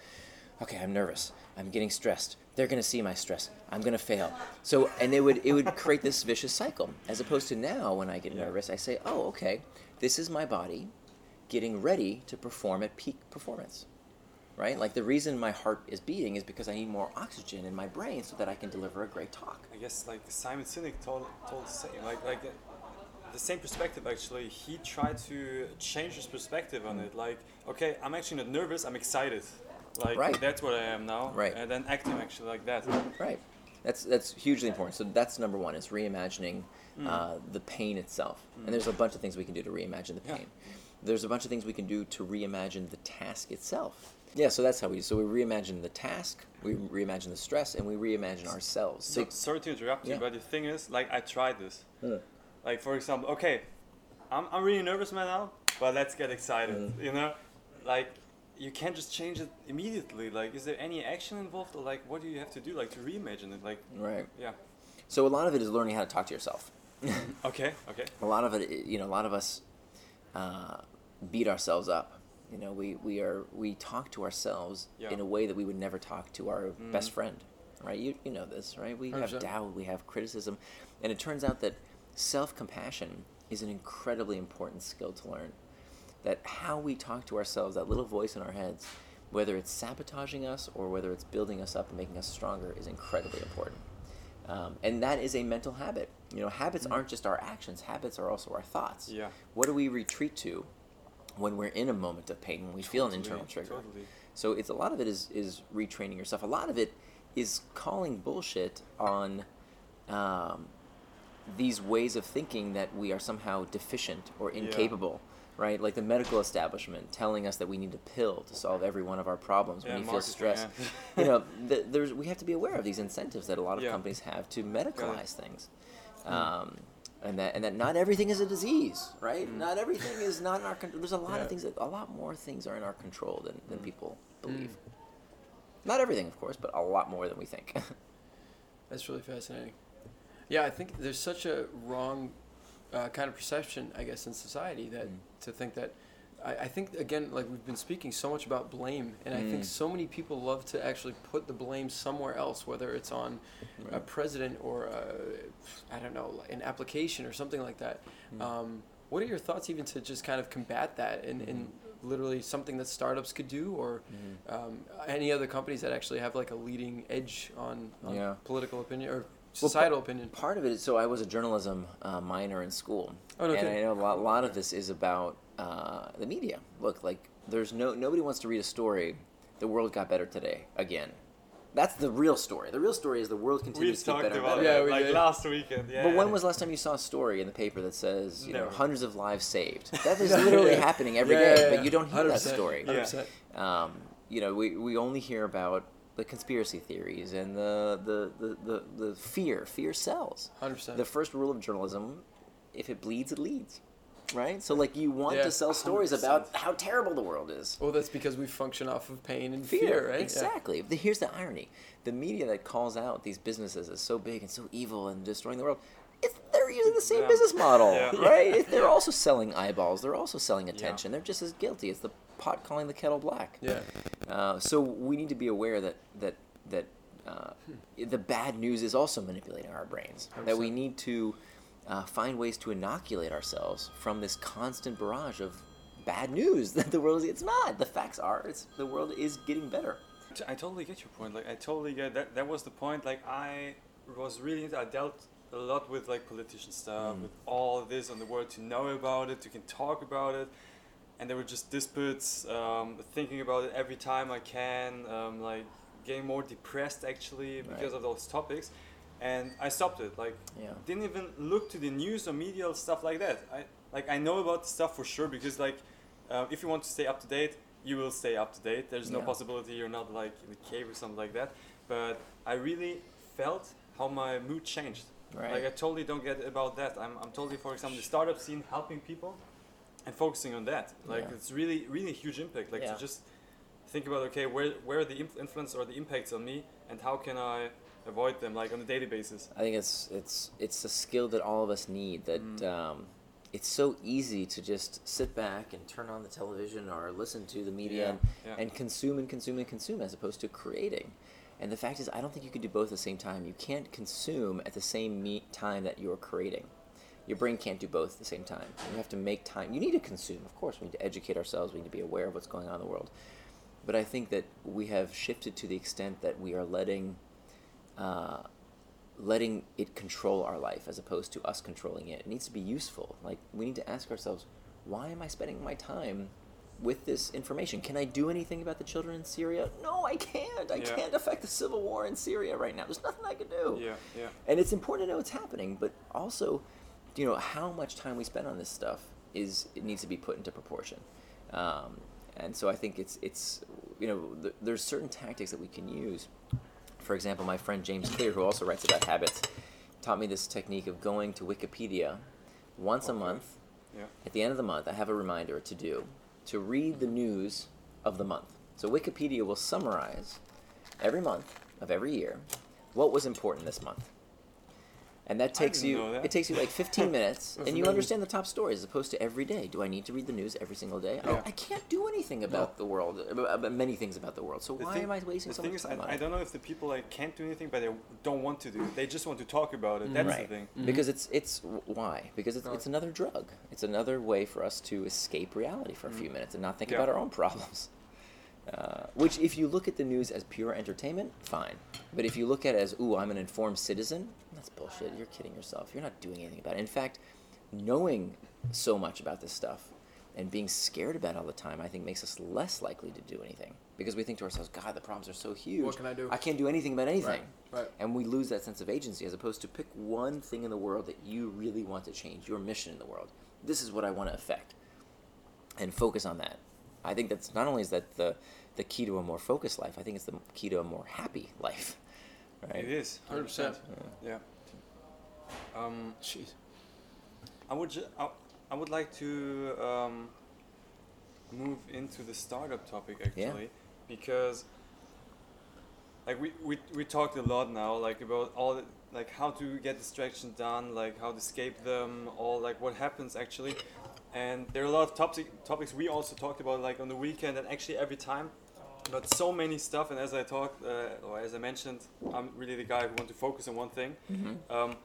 okay, I'm nervous, I'm getting stressed. They're gonna see my stress. I'm gonna fail. So and it would it would create this vicious cycle. As opposed to now, when I get Yeah. nervous, I say, oh, okay, this is my body getting ready to perform at peak performance. Right? Like the reason my heart is beating is because I need more oxygen in my brain so that I can deliver a great talk. I guess like Simon Sinek told told the same like like the same perspective actually. He tried to change his perspective on it. Like okay, I'm actually not nervous. I'm excited. Like Right. that's what I am now. Right. And then acting actually like that. Right. That's that's hugely important. So that's number one. Is reimagining uh, the pain itself. And there's a bunch of things we can do to reimagine the pain. Yeah. pain. There's a bunch of things we can do to reimagine the task itself. Yeah. So that's how we. So we reimagine the task. We reimagine the stress, and we reimagine ourselves. So, So, sorry to interrupt you, but the thing is, like, I tried this. Mm. Like, for example, okay, I'm, I'm really nervous right now, but let's get excited. Mm. You know, like, you can't just change it immediately. Like, is there any action involved, or like, what do you have to do, like, to reimagine it? Like, right. yeah. So a lot of it is learning how to talk to yourself. [laughs] Okay, okay. a lot of it, you know, a lot of us uh, beat ourselves up. You know, we, we are we talk to ourselves Yeah. in a way that we would never talk to our best Mhm. friend, right? You you know this, right? We have 100%. doubt, we have criticism, and it turns out that self compassion is an incredibly important skill to learn. That how we talk to ourselves, that little voice in our heads, whether it's sabotaging us or whether it's building us up and making us stronger, is incredibly important. Um, and that is a mental habit. You know, habits aren't just our actions; habits are also our thoughts. Yeah. What do we retreat to when we're in a moment of pain? When we feel an internal trigger. Totally. So it's a lot of it is is retraining yourself. A lot of it is calling bullshit on um, these ways of thinking that we are somehow deficient or Yeah. incapable. Right, like the medical establishment telling us that we need a pill to solve every one of our problems when Yeah, you feel stressed. yeah. you [laughs] know, th- there's we have to be aware of these incentives that a lot of Yeah. companies have to medicalize things, um, and that and that not everything is a disease, right? Not everything is not in our control. There's a lot Yeah. of things that a lot more things are in our control than, than people believe. Not everything, of course, but a lot more than we think. [laughs] That's really fascinating. Yeah, I think there's such a wrong uh, kind of perception, I guess, in society that Mm. to think that. I, I think again, like we've been speaking so much about blame, and I think Mm. so many people love to actually put the blame somewhere else, whether it's on a president or I I don't know, an application or something like that. Mm. Um, what are your thoughts, even to just kind of combat that, and, and Mm-hmm. literally something that startups could do, or Mhm. um, any other companies that actually have like a leading edge on, on Yeah. political opinion or Well, societal opinion. Part of it is so I was a journalism uh, minor in school, Oh, no and kidding. I know a lot, lot of this is about uh, the media. Look, like there's no nobody wants to read a story. The world got better today again, That's the real story. The real story is the world We've continues to get better and about better. Yeah, it we like did. last weekend. Yeah. But when was the last time you saw a story in the paper that says you know hundreds of lives saved? [laughs] That is literally yeah. happening every Yeah, day, yeah, but yeah. you don't hear that 100%, story. 100%. Um, you know, we, we only hear about the conspiracy theories and the, the, the, the, the fear. Fear sells. 100%. The first rule of journalism, if it bleeds, it leads. Right? So, like, you want Yeah, to sell stories 100%. about how terrible the world is. Well, that's because we function off of pain and Fear, fear, right? Exactly. The- Here's the irony: the media that calls out these businesses as so big and so evil and destroying the world, it's, they're using the same Yeah. business model, Yeah. [laughs] right? If They're also selling eyeballs. They're also selling attention. They're just as guilty. It's the pot calling the kettle black. Yeah. Uh, so we need to be aware that that that uh, the bad news is also manipulating our brains. That we need to uh, find ways to inoculate ourselves from this constant barrage of bad news [laughs] that the world is. It's not. The facts are. It's the world is getting better. I totally get your point. Like I totally get that. That was the point. Like I was really into. I dealt a lot with like politician stuff, Mm. with all of this on the world to know about it, to can talk about it, and there were just disputes. Um, thinking about it every time I can. Um, like getting more depressed actually because Right. of those topics, and I stopped it. Like Yeah. didn't even look to the news or media stuff like that. I like I know about the stuff for sure because like uh, if you want to stay up to date, you will stay up to date. There's no Yeah. possibility you're not like in a cave or something like that. But I really felt how my mood changed. Right. Like I totally don't get about that. I'm I'm totally for example the startup scene helping people and focusing on that. Like Yeah. it's really really a huge impact. Like to just think about okay where where are the influence or the impacts on me and how can I avoid them like on a daily basis. I think it's it's it's a skill that all of us need. That Mm. um, it's so easy to just sit back and turn on the television or listen to the media Yeah, and, yeah. and consume and consume and consume as opposed to creating. And the fact is, I don't think you can do both at the same time. You can't consume at the same me- time that you're creating. Your brain can't do both at the same time. You have to make time. You need to consume, of course. We need to educate ourselves. We need to be aware of what's going on in the world. But I think that we have shifted to the extent that we are letting uh, letting it control our life as opposed to us controlling it. It needs to be useful. Like we need to ask ourselves, why am I spending my time with this information? Can I do anything about the children in Syria? No, I can't. I Yeah. can't affect the civil war in Syria right now. There's nothing I can do. Yeah, yeah. And it's important to know what's happening, but also, you know, how much time we spend on this stuff is it needs to be put into proportion. Um, and so I think it's it's you know th- there's certain tactics that we can use. For example, my friend James Clear, who also writes about habits, taught me this technique of going to Wikipedia once a month. Yeah. At the end of the month, I have a reminder to do to read the news of the month. So Wikipedia will summarize every month of every year what was important this month. And that takes you that. it takes you like 15 [laughs] minutes That's and you amazing. understand the top stories as opposed to every day. Do I need to read the news every single day? I- Yeah. I, can't do anything about the world, about, about many things about the world. So The why thing- am I wasting the so thing much is, time I, on I it? don't know if the people like can't do anything, but they don't want to do. it. They just want to talk about it. That's right. the thing. Mm-hmm. Because it's it's why? Because it's, No. it's another drug. It's another way for us to escape reality for a few mm. minutes and not think Yeah. about our own [laughs] problems. Uh, which, if you look at the news as pure entertainment, fine. But if you look at it as, ooh, I'm an informed citizen, that's bullshit. You're kidding yourself. You're not doing anything about it. In fact, knowing so much about this stuff and being scared about it all the time, I think makes us less likely to do anything. Because we think to ourselves, God, the problems are so huge. What can I do? I can't do anything about anything. Right, right. And we lose that sense of agency as opposed to pick one thing in the world that you really want to change, your mission in the world. This is what I want to affect. And focus on that. I think that's not only is that the, the key to a more focused life, I think it's the key to a more happy life. [laughs] Right? It is. 100%. Yeah. Um, Jeez. I would ju- I, I would like to um, move into the startup topic Yeah. actually because like we, we, we talked a lot now like about all the, like how to get distraction done like how to escape them all like what happens actually and there are a lot of topic, topics we also talked about like on the weekend and actually every time. But so many stuff and as i talked uh, or as i mentioned i'm really the guy who want to focus on one thing. Um,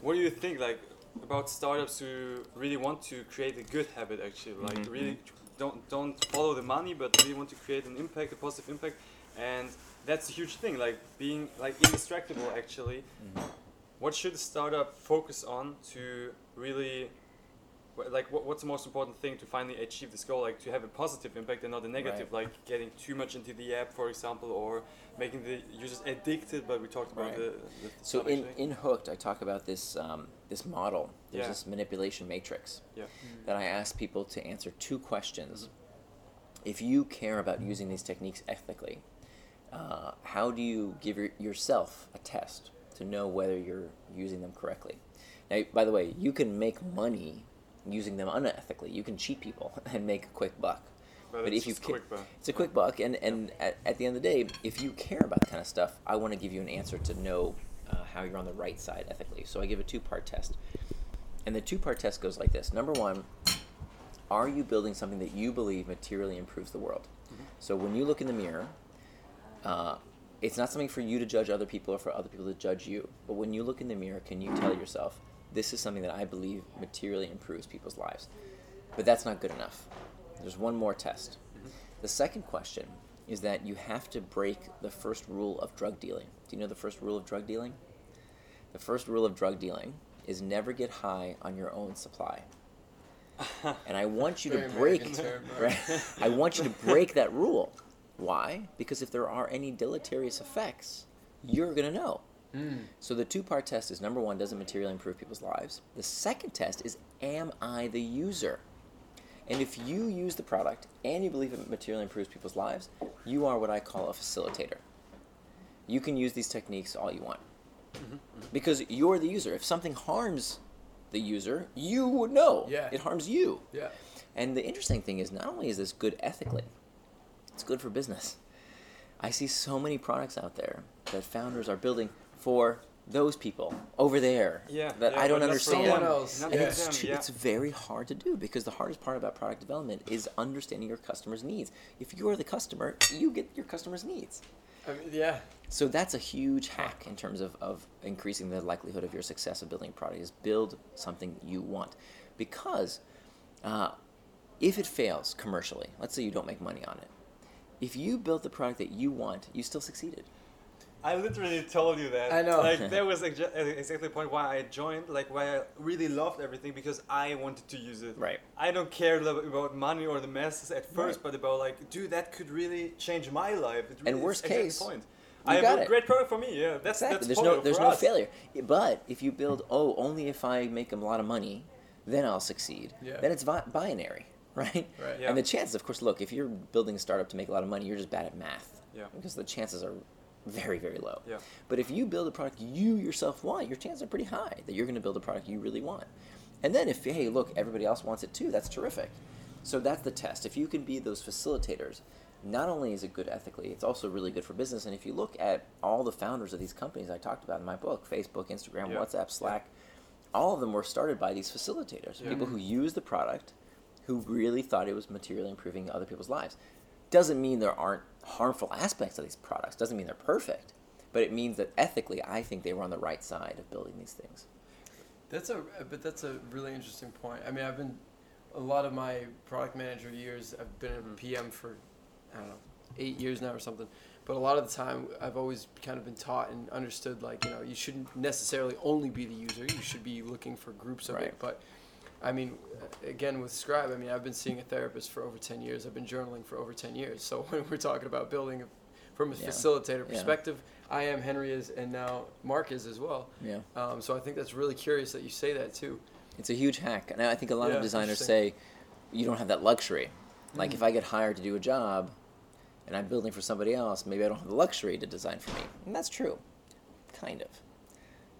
what do you think like about startups who really want to create a good habit actually? Like Mhm. really don't don't follow the money but really want to create an impact a positive impact. And that's a huge thing like being like indistractable actually. What should a startup focus on to really like what, what's the most important thing to finally achieve this goal like to have a positive impact and not a negative like getting too much into the app for example or making the users addicted but we talked about Right. the, the So in, actually. in Hooked, I talk about this um, this model. There's Yeah. this manipulation matrix yeah that I ask people to answer two questions. If you care about using these techniques ethically, uh, how do you give your, yourself a test to know whether you're using them correctly? Now, by the way, you can make money using them unethically. You can cheat people [laughs] and make a quick buck. but, but it's if you ca- It's a quick buck, and, and at, at the end of the day, if you care about that kind of stuff, I want to give you an answer to know uh, how you're on the right side ethically. So I give a two part test. And the two part test goes like this Number one, are you building something that you believe materially improves the world? So when you look in the mirror, uh, it's not something for you to judge other people or for other people to judge you. But when you look in the mirror, can you tell yourself, this is something that I believe materially improves people's lives? But that's not good enough. There's one more test. The second question is that you have to break the first rule of drug dealing. Do you know the first rule of drug dealing? The first rule of drug dealing is never get high on your own supply. And I want you to break term, [laughs] right? I want you to break that rule. Why? Because if there are any deleterious effects, you're going to know. Mm. So the two-part test is number 1 does it materially improve people's lives? The second test is am I the user? And if you use the product and you believe it materially improves people's lives, you are what I call a facilitator. You can use these techniques all you want. Because you're the user. If something harms the user, you would know. Yeah. It harms you. Yeah. And the interesting thing is, not only is this good ethically, it's good for business. I see so many products out there that founders are building for those people over there yeah that yeah, I don't but not for understand. Someone else. And Yeah. it's, too, yeah. it's very hard to do because the hardest part about product development is understanding your customer's needs. If you're the customer, you get your customer's needs. I mean, yeah. So that's a huge hack in terms of, of increasing the likelihood of your success of building a product is build something you want. Because uh, if it fails commercially, let's say you don't make money on it, if you built the product that you want, you still succeeded. I literally told you that. I know. Like that [laughs] was exa- exactly the point why I joined. Like why I really loved everything because I wanted to use it. Right. I don't care about money or the masses at first, Right. but about like, dude, that could really change my life. It really And worst case, point. you I have got a great product for me. Yeah, that's exactly. that's there's no there's no us. failure. But if you build, oh, only if I make a lot of money, then I'll succeed. Yeah. Then it's vi- binary, [laughs] right? Right. Yeah. And the chances, of course, look, if you're building a startup to make a lot of money, you're just bad at math. Yeah. Because the chances are very, very low. Yeah. But if you build a product you yourself want, your chances are pretty high that you're going to build a product you really want. And then if, hey, look, everybody else wants it too, that's terrific. So that's the test. If you can be those facilitators, not only is it good ethically, it's also really good for business. And if you look at all the founders of these companies I talked about in my book Facebook, Instagram, Yeah. WhatsApp, Slack all of them were started by these facilitators, Yeah. people who used the product, who really thought it was materially improving other people's lives. Doesn't mean there aren't harmful aspects of these products. Doesn't mean they're perfect, but it means that ethically, I think they were on the right side of building these things. That's a but that's a really interesting point. I mean, I've been a lot of my product manager years. I've been a Mhm. PM for I don't know eight years now or something. But a lot of the time, I've always kind of been taught and understood like you know you shouldn't necessarily only be the user. You should be looking for groups of Right. it. But I mean, again with Scribe, I mean I've been seeing a therapist for over ten years. I've been journaling for over ten years. So [laughs] when we're talking about building from a Yeah. facilitator Yeah. perspective, I am Henry is, and now Mark is as well. Yeah. Um, so I think that's really curious that you say that too. It's a huge hack. And I think a lot Yeah, of designers say you don't have that luxury. Like Mm. if I get hired to do a job and I'm building for somebody else, maybe I don't have the luxury to design for me. And that's true. Kind of.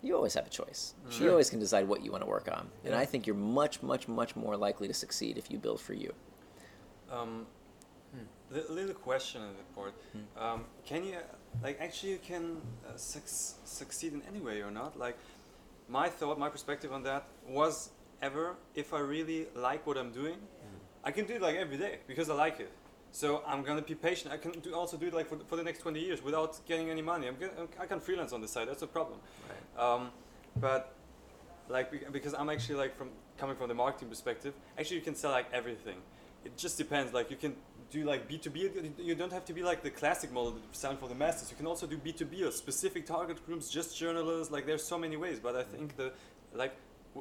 You always have a choice. You always can decide what you want to work on. And Yeah. I think you're much, much, much more likely to succeed if you build for you. Um, Hmm. little question on the board. Hmm. Um, can you, like, actually you can uh, suc- succeed in any way or not? Like, my thought, my perspective on that was ever if I really like what I'm doing, I can do it like every day because I like it. So I'm gonna be patient. I can do, also do it like for the, for the next 20 years without getting any money. I'm gonna, I can freelance on the side. That's a problem. Um, but like because I'm actually like from coming from the marketing perspective, actually you can sell like everything. It just depends. Like you can do like B2B. You- You don't have to be like the classic model selling for the masses. You can also do B2B or specific target groups, just journalists. Like there's so many ways. But I think the like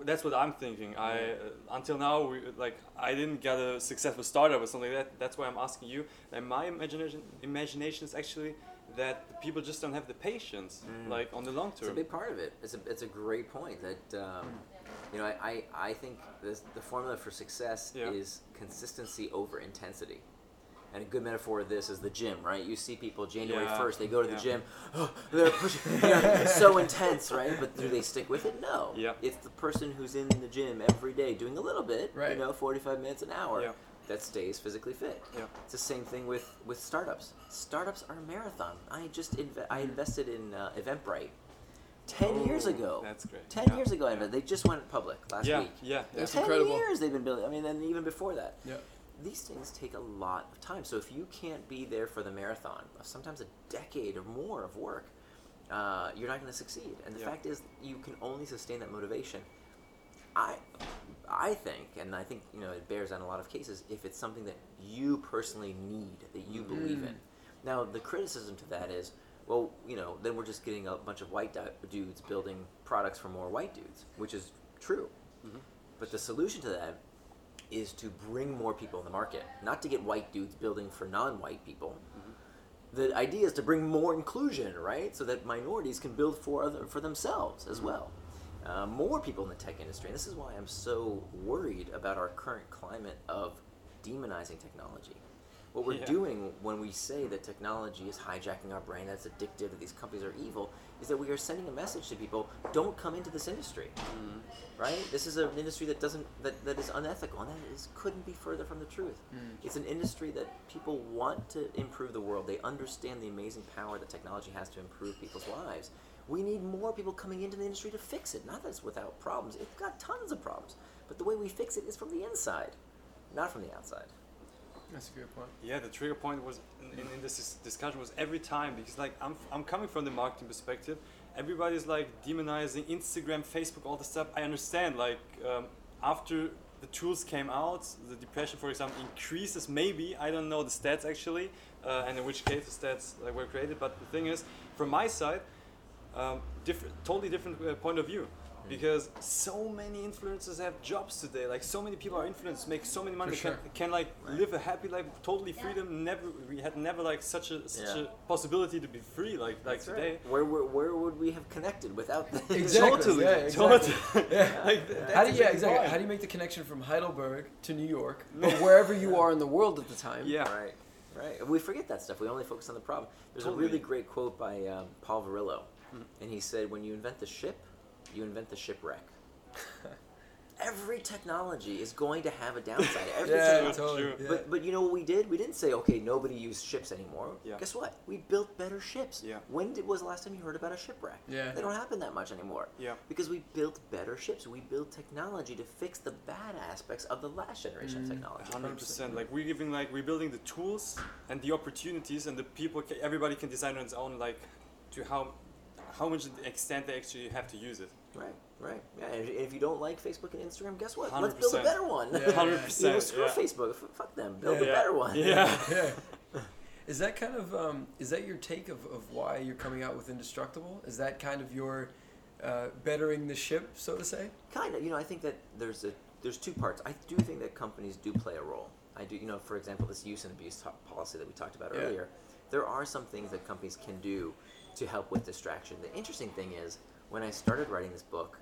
that's what I'm thinking. I uh, until now we, like I didn't get a successful startup or something like that. That's why I'm asking you. And my imagination imagination is actually that people just don't have the patience, Mm. like on the long term. It's a big part of it. It's a, it's a great point that, um, you know, I, I, I think this, the formula for success Yeah. is consistency over intensity. And a good metaphor of this is the gym, right? You see people January Yeah, 1st, they go to the yeah. gym, [gasps] they're pushing, you know, it's so intense, right? But do they stick with it? No. Yeah. It's the person who's in the gym every day doing a little bit, Right. you know, 45 minutes an hour, Yeah. That stays physically fit. Yeah. It's the same thing with, with startups. Startups are a marathon. I just inve- I invested in uh, Eventbrite 10 years Oh, ago. That's great. 10 Yeah, years ago, I yeah. They just went public last Yeah, week. yeah, yeah. That's 10 incredible. years they've been building. I mean, and even before that. Yeah. These things take a lot of time. So if you can't be there for the marathon, sometimes a decade or more of work, uh, you're not going to succeed. And the fact is, you can only sustain that motivation. I, I think, and I think you know it bears on a lot of cases, if it's something that you personally need, that you believe in. Mm. Now the criticism to that is, well, you know, then we're just getting a bunch of white dudes building products for more white dudes, which is true. Mm-hmm. But the solution to that is to bring more people in the market, not to get white dudes building for non-white people. Mm-hmm. The idea is to bring more inclusion, right? So that minorities can build for other for themselves as mm-hmm. well. Uh, more people in the tech industry. And this is why I'm so worried about our current climate of demonizing technology. What we're Yeah. doing when we say that technology is hijacking our brain, that's addictive, that these companies are evil, is that we are sending a message to people: don't come into this industry right? This is an industry that doesn't that, that is unethical, and that is couldn't be further from the truth. It's an industry that people want to improve the world. They understand the amazing power that technology has to improve people's lives. We need more people coming into the industry to fix it. Not that it's without problems; it's got tons of problems. But the way we fix it is from the inside, not from the outside. That's a good point. Yeah, the trigger point was in, in, in this discussion was every time because like I'm, I'm coming from the marketing perspective. Everybody's like demonizing Instagram, Facebook, all the stuff. I understand. Like um, after the tools came out, the depression, for example, increases. Maybe I don't know the stats actually, uh, and in which case the stats like, were created. But the thing is, from my side, um, different, totally different uh, point of view. Because so many influencers have jobs today, like so many people are influencers, make so many money, sure. can, can like live a happy life, totally freedom. Never, we had never like such a such Yeah. a possibility to be free like like today. Where, where where would we have connected without the Exactly. [laughs] Totally, yeah, exactly. totally. [laughs] Yeah. [laughs] like th- How do you, yeah, exactly. point. How do you make the connection from Heidelberg to New York, but wherever you are in the world at the time? Yeah. Right, right. We forget that stuff. We only focus on the problem. There's a really great quote by um, Paul Virilio, Hmm. and he said, "When you invent the ship, you invent the shipwreck." [laughs] Every technology is going to have a downside. Every [laughs] Yeah, technology. totally. True. Yeah. But but you know what we did? We didn't say okay, nobody used ships anymore. Yeah. Guess what? We built better ships. Yeah. When did was the last time you heard about a shipwreck? Yeah. They don't happen that much anymore. Yeah. Because we built better ships. We built technology to fix the bad aspects of the last generation of technology. Hundred percent. Like we're giving, like we're building the tools and the opportunities, and the people. Ca- everybody can design on its own, like to how how much extent they actually have to use it. Right, right. Yeah, and if you don't like Facebook and Instagram, guess what? Let's build a better one. Yeah, yeah, [laughs] Hundred you know, percent. screw Yeah. Facebook. F- fuck them. Build Yeah. a better one. Yeah. [laughs] yeah. Is that kind of um, is that your take of, of why you're coming out with Indistractable? Is that kind of your uh, bettering the ship, so to say? kind of. You know, I think that there's a there's two parts. I do think that companies do play a role. I do. You know, for example, this use and abuse to- policy that we talked about Yeah. earlier. There are some things that companies can do to help with distraction. The interesting thing is, when I started writing this book,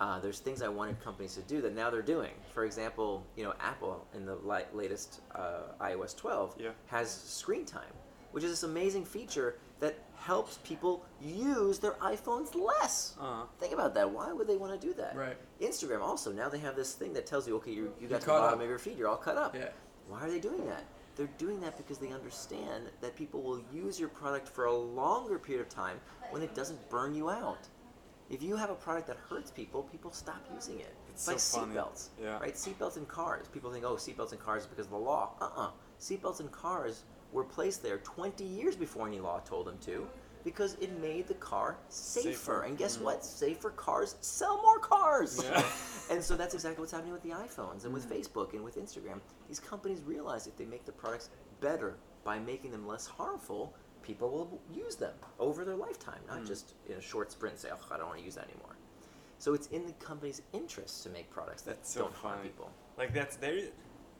uh, there's things I wanted companies to do that now they're doing. For example, you know, Apple in the li- latest uh, iOS 12 Yeah. has screen time, which is this amazing feature that helps people use their iPhones less. Uh-huh. Think about that. Why would they want to do that? Right. Instagram also now they have this thing that tells you, okay, you you got to the bottom up. of your feed, you're all cut up. Yeah. Why are they doing that? They're doing that because they understand that people will use your product for a longer period of time when it doesn't burn you out. If you have a product that hurts people, people stop using it. It's like so seatbelts, Yeah. right? Seatbelts in cars. People think, oh, seatbelts in cars is because of the law. Uh-uh. Seatbelts in cars were placed there 20 years before any law told them to because it made the car safer. Safer. And guess mm. what? Safer cars sell more cars. Yeah. [laughs] and so that's exactly what's happening with the iPhones and with mm. Facebook and with Instagram. These companies realize if they make the products better by making them less harmful, people will use them over their lifetime, not mm. just in a short sprint say, oh, I don't want to use that anymore. So it's in the company's interest to make products that That's don't harm people. Like that's there.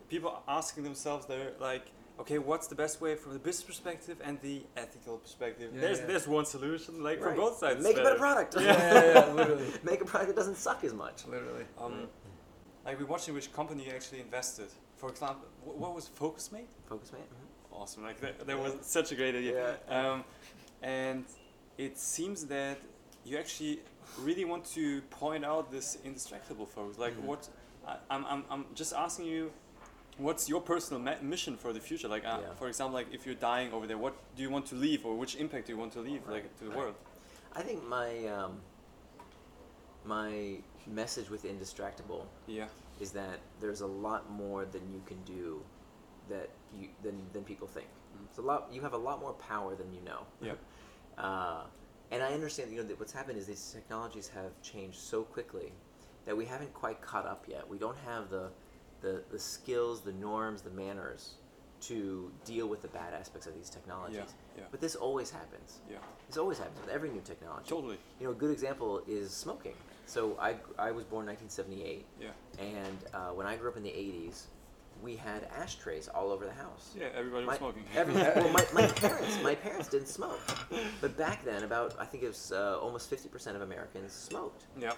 People asking themselves, they're like, okay, what's the best way from the business perspective and the ethical perspective? Yeah, there's yeah. there's one solution, like for Right. both sides. Make a better better. product. Yeah, yeah, yeah, literally, [laughs] Make a product that doesn't suck as much. literally. Um, like we're watching which company you actually invested. For example, what was Focusmate? FocusMate. man. Mhm. Awesome, like that, that was such a great idea. Um, and it seems that you actually really want to point out this indistractable focus. Like Mhm. what I, I'm, I'm, I'm just asking you, what's your personal ma- mission for the future? Like, uh, Yeah. for example, like if you're dying over there, what do you want to leave, or which impact do you want to leave, like to the Right. world? I think my um, my message with indistractable Yeah. is that there's a lot more than you can do that you than than people think. Mm. It's a lot. You have a lot more power than you know. Yeah. [laughs] Uh, and I understand. You know that what's happened is these technologies have changed so quickly that we haven't quite caught up yet. We don't have the the, the skills, the norms, the manners to deal with the bad aspects of these technologies. Yeah. Yeah. But this always happens. Yeah. This always happens with every new technology. Totally. You know, a good example is smoking. So I, I was born in 1978, Yeah. and uh, when I grew up in the 80s, we had ashtrays all over the house. Yeah. Everybody My, was smoking. every, well, my, my [laughs] parents, my parents didn't smoke, but back then, about I think it was uh, almost 50% of Americans smoked. yeah.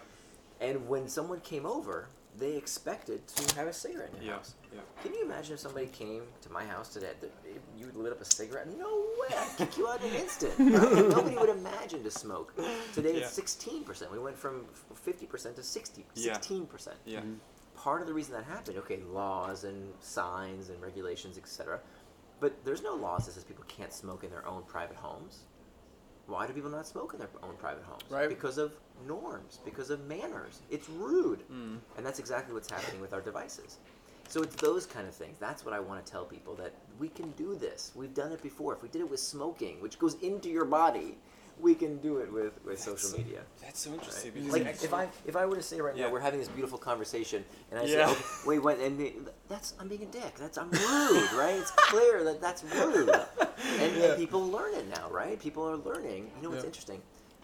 And when someone came over, they expected to have a cigarette in your Yeah. house. Yeah. Can you imagine if somebody came to my house today, that if you lit up a cigarette? No way! I'd kick you out in an instant. [laughs] Right? Nobody would imagine to smoke. Today it's 16%. We went from 50% to 60, 16%. Yeah. Mm-hmm. Part of the reason that happened, okay, laws and signs and regulations, etc. But there's no laws that says people can't smoke in their own private homes. Why do people not smoke in their own private homes? Right. Because of norms, because of manners. It's rude. Mm. And that's exactly what's happening with our devices. So it's those kind of things. That's what I want to tell people that we can do this. We've done it before. If we did it with smoking, which goes into your body, we can do it with, with social so- media. That's so interesting because Like actually, if I if I were to say right Yeah. now we're having this beautiful conversation and I Yeah. say okay, wait what? And the, that's I'm being a dick. That's I'm [laughs] rude right? It's clear that that's rude. And, Yeah. and people learn it now right? People are learning. You know what's interesting?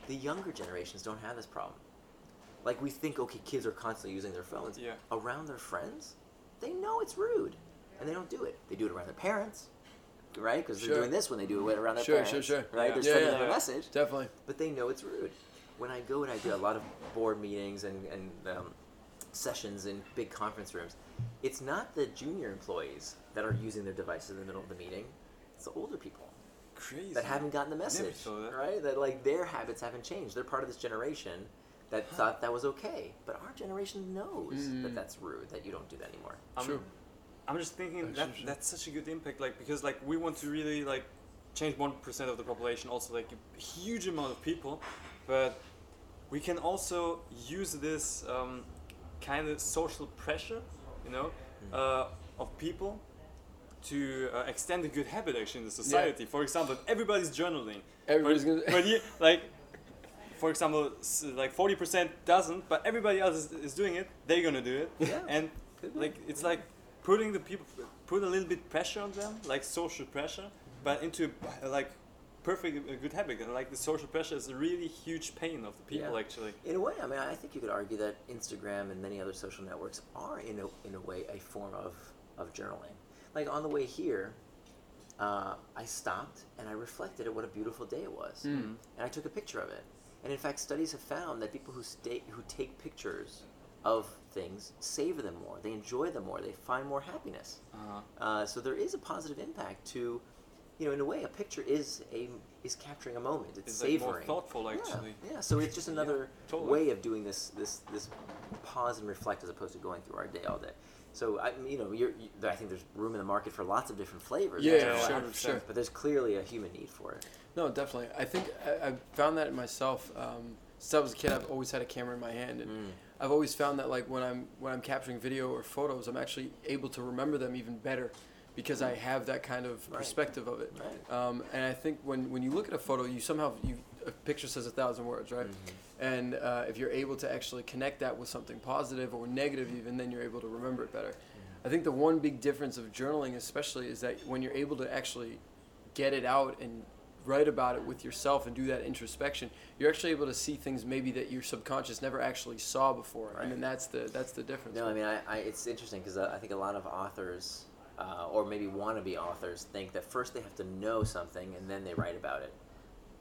The younger generations don't have this problem. Like we think okay kids are constantly using their phones. Around their friends they know it's rude and they don't do it. They do it around their parents right because they're Sure. doing this when they do it around their Sure, sure, parents sure. right Yeah. they're Yeah, sending yeah. them a message Definitely. but they know it's rude. When I go and I do a lot of board meetings and, and um, sessions in big conference rooms, it's not the junior employees that are using their devices in the middle of the meeting. It's the older people crazy. that haven't gotten the message, that. right? That like their habits haven't changed. They're part of this generation that thought that was okay, but our generation knows that Mm. that's rude. That you don't do that anymore. I'm, True. I'm just thinking that that's such a good impact, like because like we want to really like change one percent of the population, also like a huge amount of people, but we can also use this um, kind of social pressure, you know, uh, of people to uh, extend a good habit actually in the society. For example, everybody's journaling. Everybody's but, gonna- but [laughs] you, like, for example, like forty percent doesn't, but everybody else is, is doing it. They're gonna do it, Yeah. and like it's like putting the people put a little bit pressure on them like social pressure but into like perfect a good habit and like the social pressure is a really huge pain of the people Yeah. actually In a way, I mean, I think you could argue that Instagram and many other social networks are, in a, in a way, a form of, of journaling. Like on the way here, uh, I stopped and I reflected at what a beautiful day it was, Mm. and I took a picture of it. And in fact, studies have found that people who stay, who take pictures of things savor them more. They enjoy them more. They find more happiness. uh, Uh, so there is a positive impact to, you know, in a way, a picture is a is capturing a moment. It's, it's like more savoring. thoughtful actually Yeah, so it's just [laughs] Yeah, another totally. way of doing this this this pause and reflect as opposed to going through our day all day. So I you know you're, you, I think there's room in the market for lots of different flavors. Yeah, yeah, allowed. sure, sure. But there's clearly a human need for it. No, definitely. I think I, I found that in myself. Um, since I was a kid, I've always had a camera in my hand, and Mm. I've always found that like when I'm when I'm capturing video or photos, I'm actually able to remember them even better because I have that kind of Right. perspective of it. Right. Um, and I think when, when you look at a photo, you somehow you a picture says a thousand words, right? Mhm. And uh, if you're able to actually connect that with something positive or negative, even then you're able to remember it better. I think the one big difference of journaling, especially, is that when you're able to actually get it out and write about it with yourself and do that introspection, you're actually able to see things maybe that your subconscious never actually saw before, Right. and then that's the that's the difference. No, I mean, I, I it's interesting because I think a lot of authors, uh, or maybe wannabe authors, think that first they have to know something and then they write about it.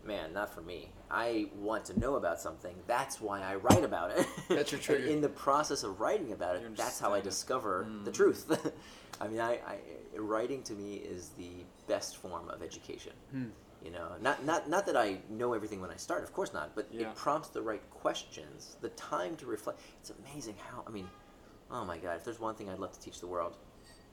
Man, not for me. I want to know about something. That's why I write about it. That's your [laughs] trigger. in the process of writing about it, that's how I discover the Mm. truth. [laughs] I mean, I, I writing to me is the best form of education. Hmm. You know, not not not that I know everything when I start, of course not, but Yeah. it prompts the right questions, the time to reflect. It's amazing how I mean, oh my god, if there's one thing I'd love to teach the world,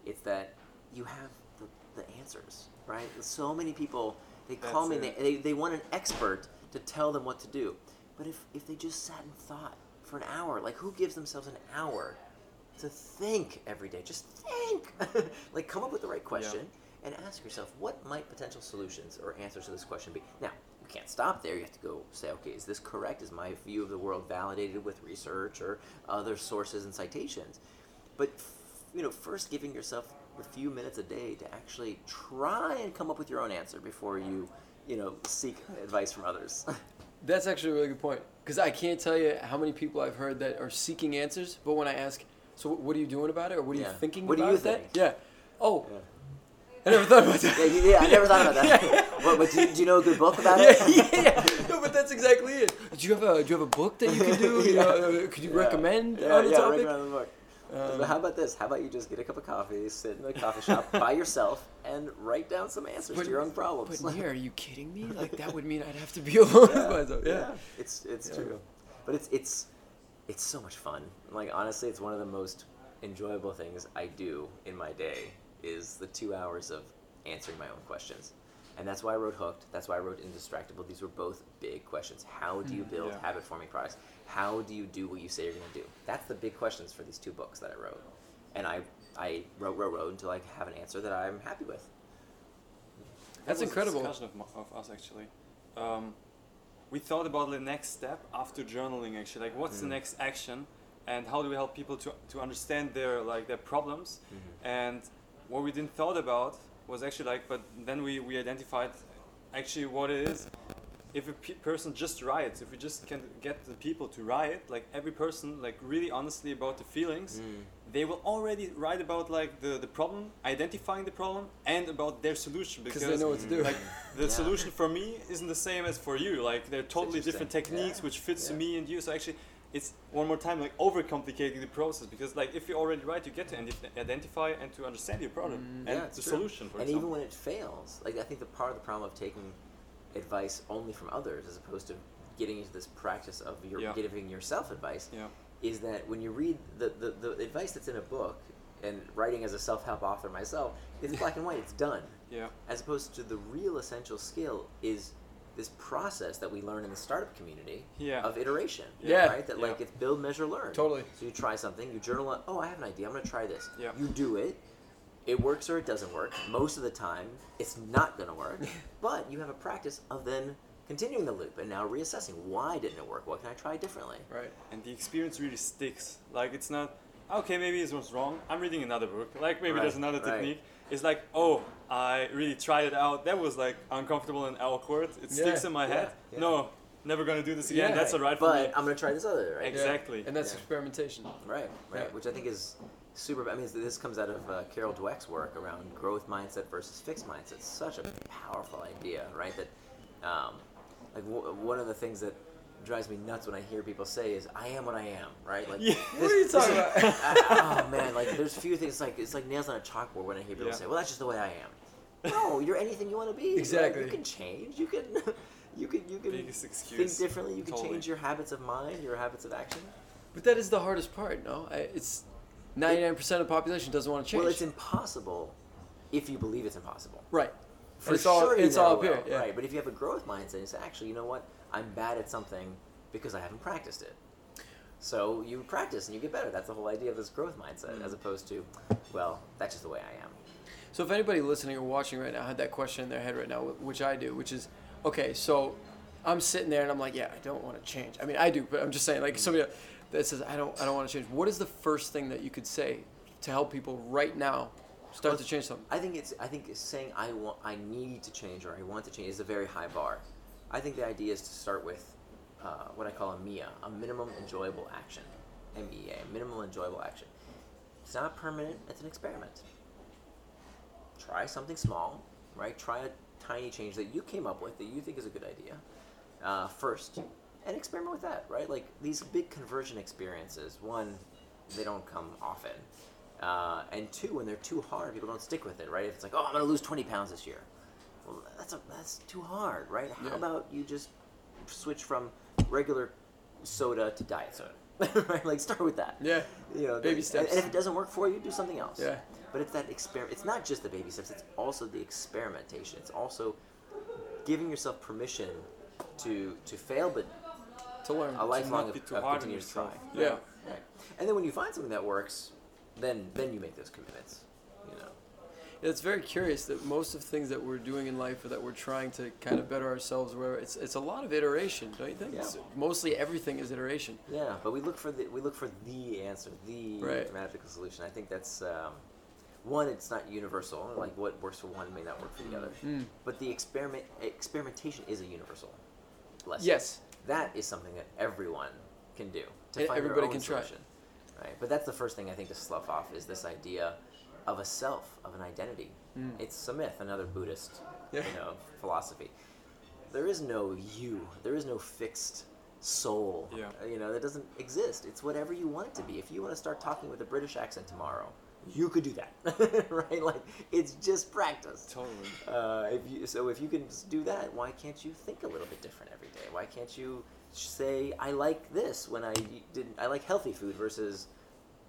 it's that you have the, the answers, right? So many people they call me, they, they they want an expert to tell them what to do, but if if they just sat and thought for an hour, like who gives themselves an hour to think every day? Just think, [laughs] like come up with the right question and ask yourself what might potential solutions or answers to this question be. Now, you can't stop there. You have to go say, okay, is this correct? Is my view of the world validated with research or other sources and citations? But f- you know, first giving yourself a few minutes a day to actually try and come up with your own answer before you, you know, seek advice from others. [laughs] That's actually a really good point because I can't tell you how many people I've heard that are seeking answers, but when I ask, so what are you doing about it, or what are Yeah. you thinking about? What do about you that? think? Yeah. Oh, Yeah. I never thought about that. yeah, you- yeah, I never thought about [laughs] that. Well, but do you, do you know a good book about it? yeah, yeah. No, but that's exactly it. Do you have a Do you have a book that you can do? You [laughs] know, uh, could you Yeah. recommend yeah, on the yeah, topic? recommend the book. Um, but how about this? How about you just get a cup of coffee, sit in a coffee shop by yourself, and write down some answers But- to your own problems? But here, are you kidding me? [laughs] Like that would mean I'd have to be alone with myself. Yeah. it's it's Yeah. true, but it's it's it's so much fun. Like honestly, it's one of the most enjoyable things I do in my day is the two hours of answering my own questions. And that's why I wrote Hooked. That's why I wrote Indistractable. These were both big questions. How do you build Yeah. habit forming products? How do you do what you say you're going to do? That's the big questions for these two books that I wrote. And I, I wrote, wrote, wrote until I have an answer that I'm happy with. That's That was a incredible. discussion of, of us actually. Um, we thought about the next step after journaling. Actually, like what's the Mm. next action, and how do we help people to, to understand their like their problems, and what we didn't thought about was actually like, but then we, we identified actually what it is. If a pe- person just writes, if we just can get the people to write, like every person, like really honestly about the feelings, Mm. they will already write about like the, the problem, identifying the problem, and about their solution Because they know what to do. like [laughs] the Yeah. solution for me isn't the same as for you. Like they're totally different techniques Yeah. which fits Yeah. me and you. So actually, it's one more time like overcomplicating the process because like if you're already write, you get to identify and to understand your problem Mm. and Yeah, the true. solution. For and example. even when it fails, like I think the part of the problem of taking advice only from others as opposed to getting into this practice of your Yeah. giving yourself advice yeah, is that when you read the, the, the advice that's in a book and writing as a self-help author myself, it's black and white, it's done. yeah, As opposed to the real essential skill is this process that we learn in the startup community Yeah. of iteration. Yeah. Right? That like it's build, measure, learn. Totally. So you try something, you journal it, oh I have an idea, I'm gonna try this. Yeah. You do it, it works or it doesn't work. Most of the time it's not gonna work. [laughs] but you have a practice of then continuing the loop and now reassessing why didn't it work? What can I try differently? Right. and the experience really sticks. Like it's not okay. Maybe it was wrong. I'm reading another book. Like maybe there's another right. technique. It's like oh, I really tried it out. That was like uncomfortable and awkward. It sticks in my yeah, head. yeah. No, never gonna do this again. Yeah. That's alright for But me. I'm gonna try this other, right? Ex- Exactly. And that's Yeah. experimentation. Right, right. Yeah. Which I think is super. I mean, this comes out of uh, Carol Dweck's work around growth mindset versus fixed mindset. Such a powerful idea, right? That, um, like, w- one of the things that drives me nuts when I hear people say is, "I am what I am," right? Like, [laughs] Yeah. What are you talking about? [laughs] I- oh man, like, [laughs] there's a few things. Like, it's like nails on a chalkboard when I hear people Yeah. say, "Well, that's just the way I am." No, you're anything you want to be. Exactly. You can change. You can. You can. You can Biggest think differently. You can Totally. change your habits of mind, your habits of action. But that is the hardest part, no? I, it's 99% of the population doesn't want to change. Well, it's impossible if you believe it's impossible. right. For it's all- sure, you it's all up here, yeah. Right, but if you have a growth mindset, it's actually, you know what? I'm bad at something because I haven't practiced it. So you practice and you get better. That's the whole idea of this growth mindset, Mm. as opposed to, well, that's just the way I am. So if anybody listening or watching right now had that question in their head right now, which I do, which is, okay, so I'm sitting there and I'm like, yeah, I don't want to change. I mean, I do, but I'm just saying, like somebody that says, I don't, I don't want to change. What is the first thing that you could say to help people right now start Well, to change something. I think it's I think saying I want I need to change or I want to change is a very high bar. I think the idea is to start with uh, what I call a MIA, a minimum enjoyable action, MEA, minimal enjoyable action. It's not permanent. It's an experiment. Try something small, right? Try a tiny change that you came up with that you think is a good idea uh, first, and experiment with that, right? Like these big conversion experiences. One, they don't come often. Uh, and two, when they're too hard, people don't stick with it, right? If it's like, oh, I'm going to lose 20 pounds this year, well, that's a, that's too hard, right? How Yeah. about you just switch from regular soda to diet soda, [laughs] right? Like start with that. Yeah. You know, Baby and- steps. And if it doesn't work for you, do something else. Yeah. But it's that experiment. It's not just the baby steps. It's also the experimentation. It's also giving yourself permission to to fail, but To learn. a lifelong of, of continuous try. yourself. Yeah. Right. And then when you find something that works, then then you make those commitments. It's very curious that most of the things that we're doing in life or that we're trying to kind of better ourselves, whatever, it's it's a lot of iteration, don't you think? Yeah. It's- mostly everything is iteration. Yeah, but we look for the we look for the answer, the Right. magical solution. I think that's um, one. It's not universal. Like what works for one may not work for the other. Mm. But the experiment experimentation is a universal lesson. Yes. that is something that everyone can do to And find everybody their own can try. solution. Right, but that's the first thing I think to slough off is this idea of a self, of an identity. Mm. It's a myth, another Buddhist, Yeah. you know, philosophy. There is no you. There is no fixed soul. Yeah. You know, that doesn't exist. It's whatever you want it to be. If you want to start talking with a British accent tomorrow, you could do that, [laughs] right? Like it's just practice. Totally. Uh, if you, so if you can do that, why can't you think a little bit different every day? Why can't you say I like this when I didn't? I like healthy food versus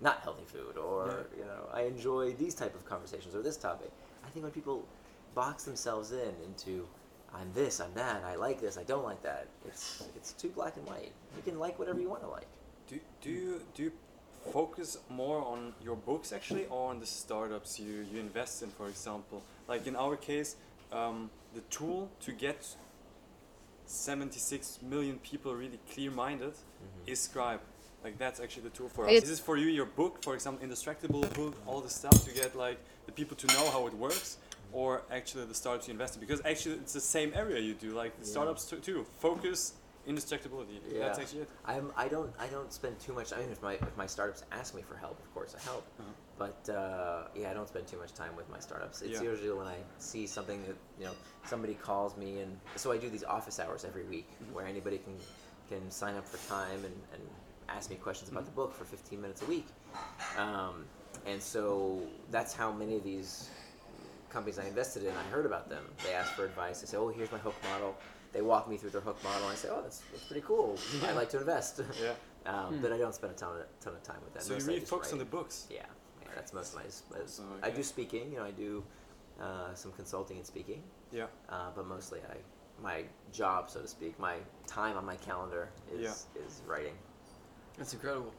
not healthy food, or you know I enjoy these type of conversations or this topic. I think when people box themselves in into I'm this, I'm that, I like this, I don't like that. It's it's too black and white. You can like whatever you want to like. Do, do you do you focus more on your books actually or on the startups you, you invest in for example like in our case um, the tool to get 76 million people really clear-minded is scribe like that's actually the tool for us It's- this is for you your book for example Indistractable book all the stuff to get like the people to know how it works or actually the startups you invest in because actually it's the same area you do like the Yeah. startups too, too focus indistractability that's actually it I'm I don't I don't spend too much. I mean, if my if my startups ask me for help, of course I help. Uh-huh. But uh, yeah, I don't spend too much time with my startups. It's Yeah. usually when I see something that you know somebody calls me, and so I do these office hours every week Mm-hmm. where anybody can can sign up for time and, and ask me questions about the book for 15 minutes a week. Um, and so that's how many of these companies I invested in, I heard about them. They ask for advice. They say, "Oh, here's my hook model." They walk me through their hook model. I say, "Oh, that's, that's pretty cool. I like to invest." [laughs] yeah [laughs] um, But I don't spend a ton of, ton of time with that. So you Mostly I really focus on the books. Yeah, yeah, that's most of my. my- So, I do speaking. You know, I do uh, some consulting and speaking. Yeah. Uh, but mostly, I my job, so to speak, my time on my calendar is Yeah. is writing. That's incredible.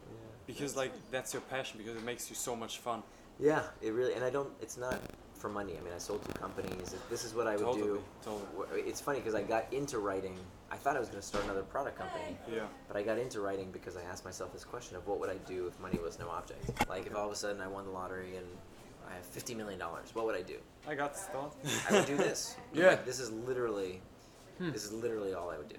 Because like that's your passion because it makes you so much fun. Yeah, it really, and I don't. It's not for money. I mean, I sold two companies. This is what I would Totally, do. totally. It's funny because I got into writing. I thought I was going to start another product company. Yeah. But I got into writing because I asked myself this question of what would I do if money was no object? Like if all of a sudden I won the lottery and I have fifty million dollars, what would I do? I got this thought. I would do this. [laughs] Yeah. Like, this is literally, this is literally all I would do.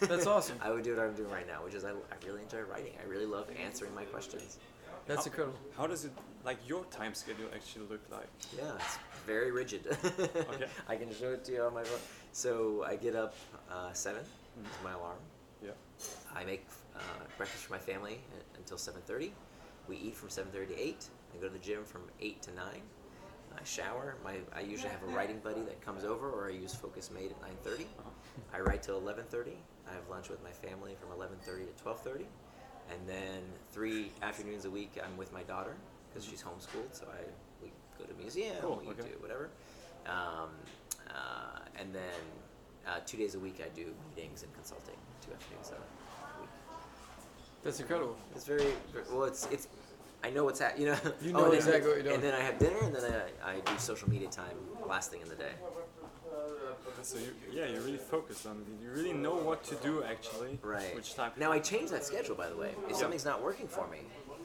That's [laughs] awesome. I would do what I'm doing right now, which is I, I really enjoy writing. I really love answering my questions. That's How- incredible. How does it like your time schedule actually look like? Yeah, it's very rigid. Okay. [laughs] I can show it to you on my phone. So I get up uh, 7 Mhm. is my alarm. Yeah. I make uh, breakfast for my family until 7:30. We eat from 7:30 to 8. I go to the gym from 8 to 9. I shower. My I usually have a writing buddy that comes over, or I use Focusmate at 9:30. Uh-huh. I write till 11:30. I have lunch with my family from 11:30 to 12:30, and then three afternoons a week I'm with my daughter because she's homeschooled. So I we go to museum, Cool, we okay. do whatever, um, uh, and then uh, two days a week I do meetings and consulting. Two afternoons a week. That's incredible. It's very well. It's it's. I know what's happening. You know. You Oh, know then- exactly what you're doing. And then I have dinner, and then I, I do social media time last thing in the day. So you, yeah, you're really focused on it. You really know what to do actually. Right. Which time? Now I change that schedule, by the way. If Yeah. something's not working for me,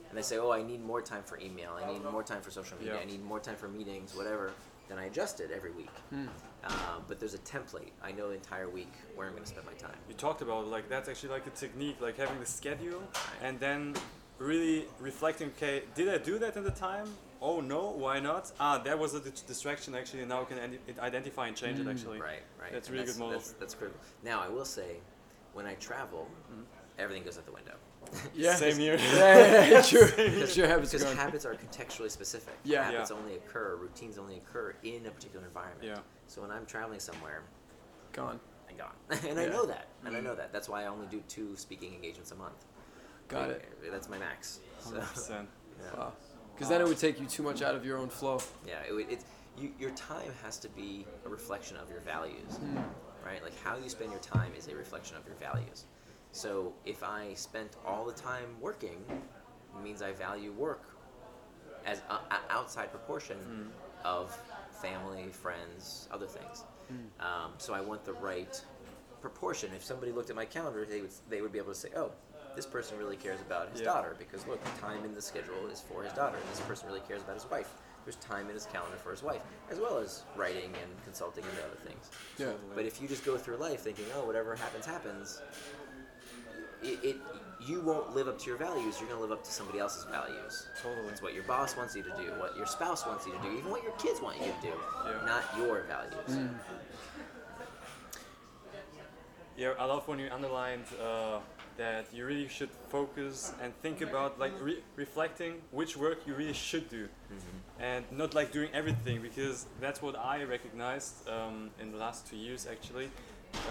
and they say, "Oh, I need more time for email. I need more time for social media. Yeah. I need more time for meetings, whatever." Then I adjust it every week. Hmm. Uh, but there's a template. I know the entire week where I'm going to spend my time. you talked about like that's actually like a technique like having the schedule and then really reflecting okay did i do that in the time oh no why not ah that was a distraction actually and now we can ide- identify and change it actually Right, right. That's And really good model. That's, that's critical. Now, I will say, when I travel, everything goes out the window. [laughs] Yeah. [laughs] same here [laughs] Yeah, yeah, yeah, sure. habits Because habits are contextually specific. Yeah. Habits Yeah. only occur, routines only occur in a particular environment. Yeah. So when I'm traveling somewhere, Gone. I'm gone. and I know that. And I Mm. know that. That's why I only do two speaking engagements a month. Got Like, it. That's my max. So, 100% yeah. Wow. Because then it would take you too much out of your own flow. Yeah, it, would- it's you, your time has to be a reflection of your values, Hmm. right? Like how you spend your time is a reflection of your values. So if I spent all the time working, it means I value work as a, a outside proportion of family, friends, other things. Um, so I want the right proportion. If somebody looked at my calendar, they would they would be able to say, oh. This person really cares about his Yeah. daughter because look, the time in the schedule is for his daughter. and This person really cares about his wife. There's time in his calendar for his wife, as well as writing and consulting and other things. Yeah. But if you just go through life thinking, oh, whatever happens, happens, it, it you won't live up to your values. You're going to live up to somebody else's values. Totally. It's what your boss wants you to do, what your spouse wants you to do, even what your kids want you to do, Yeah. not your values. Yeah, I love when you underlined uh, that you really should focus and think about like re- reflecting which work you really should do, and not like doing everything because that's what I recognized um, in the last two years actually.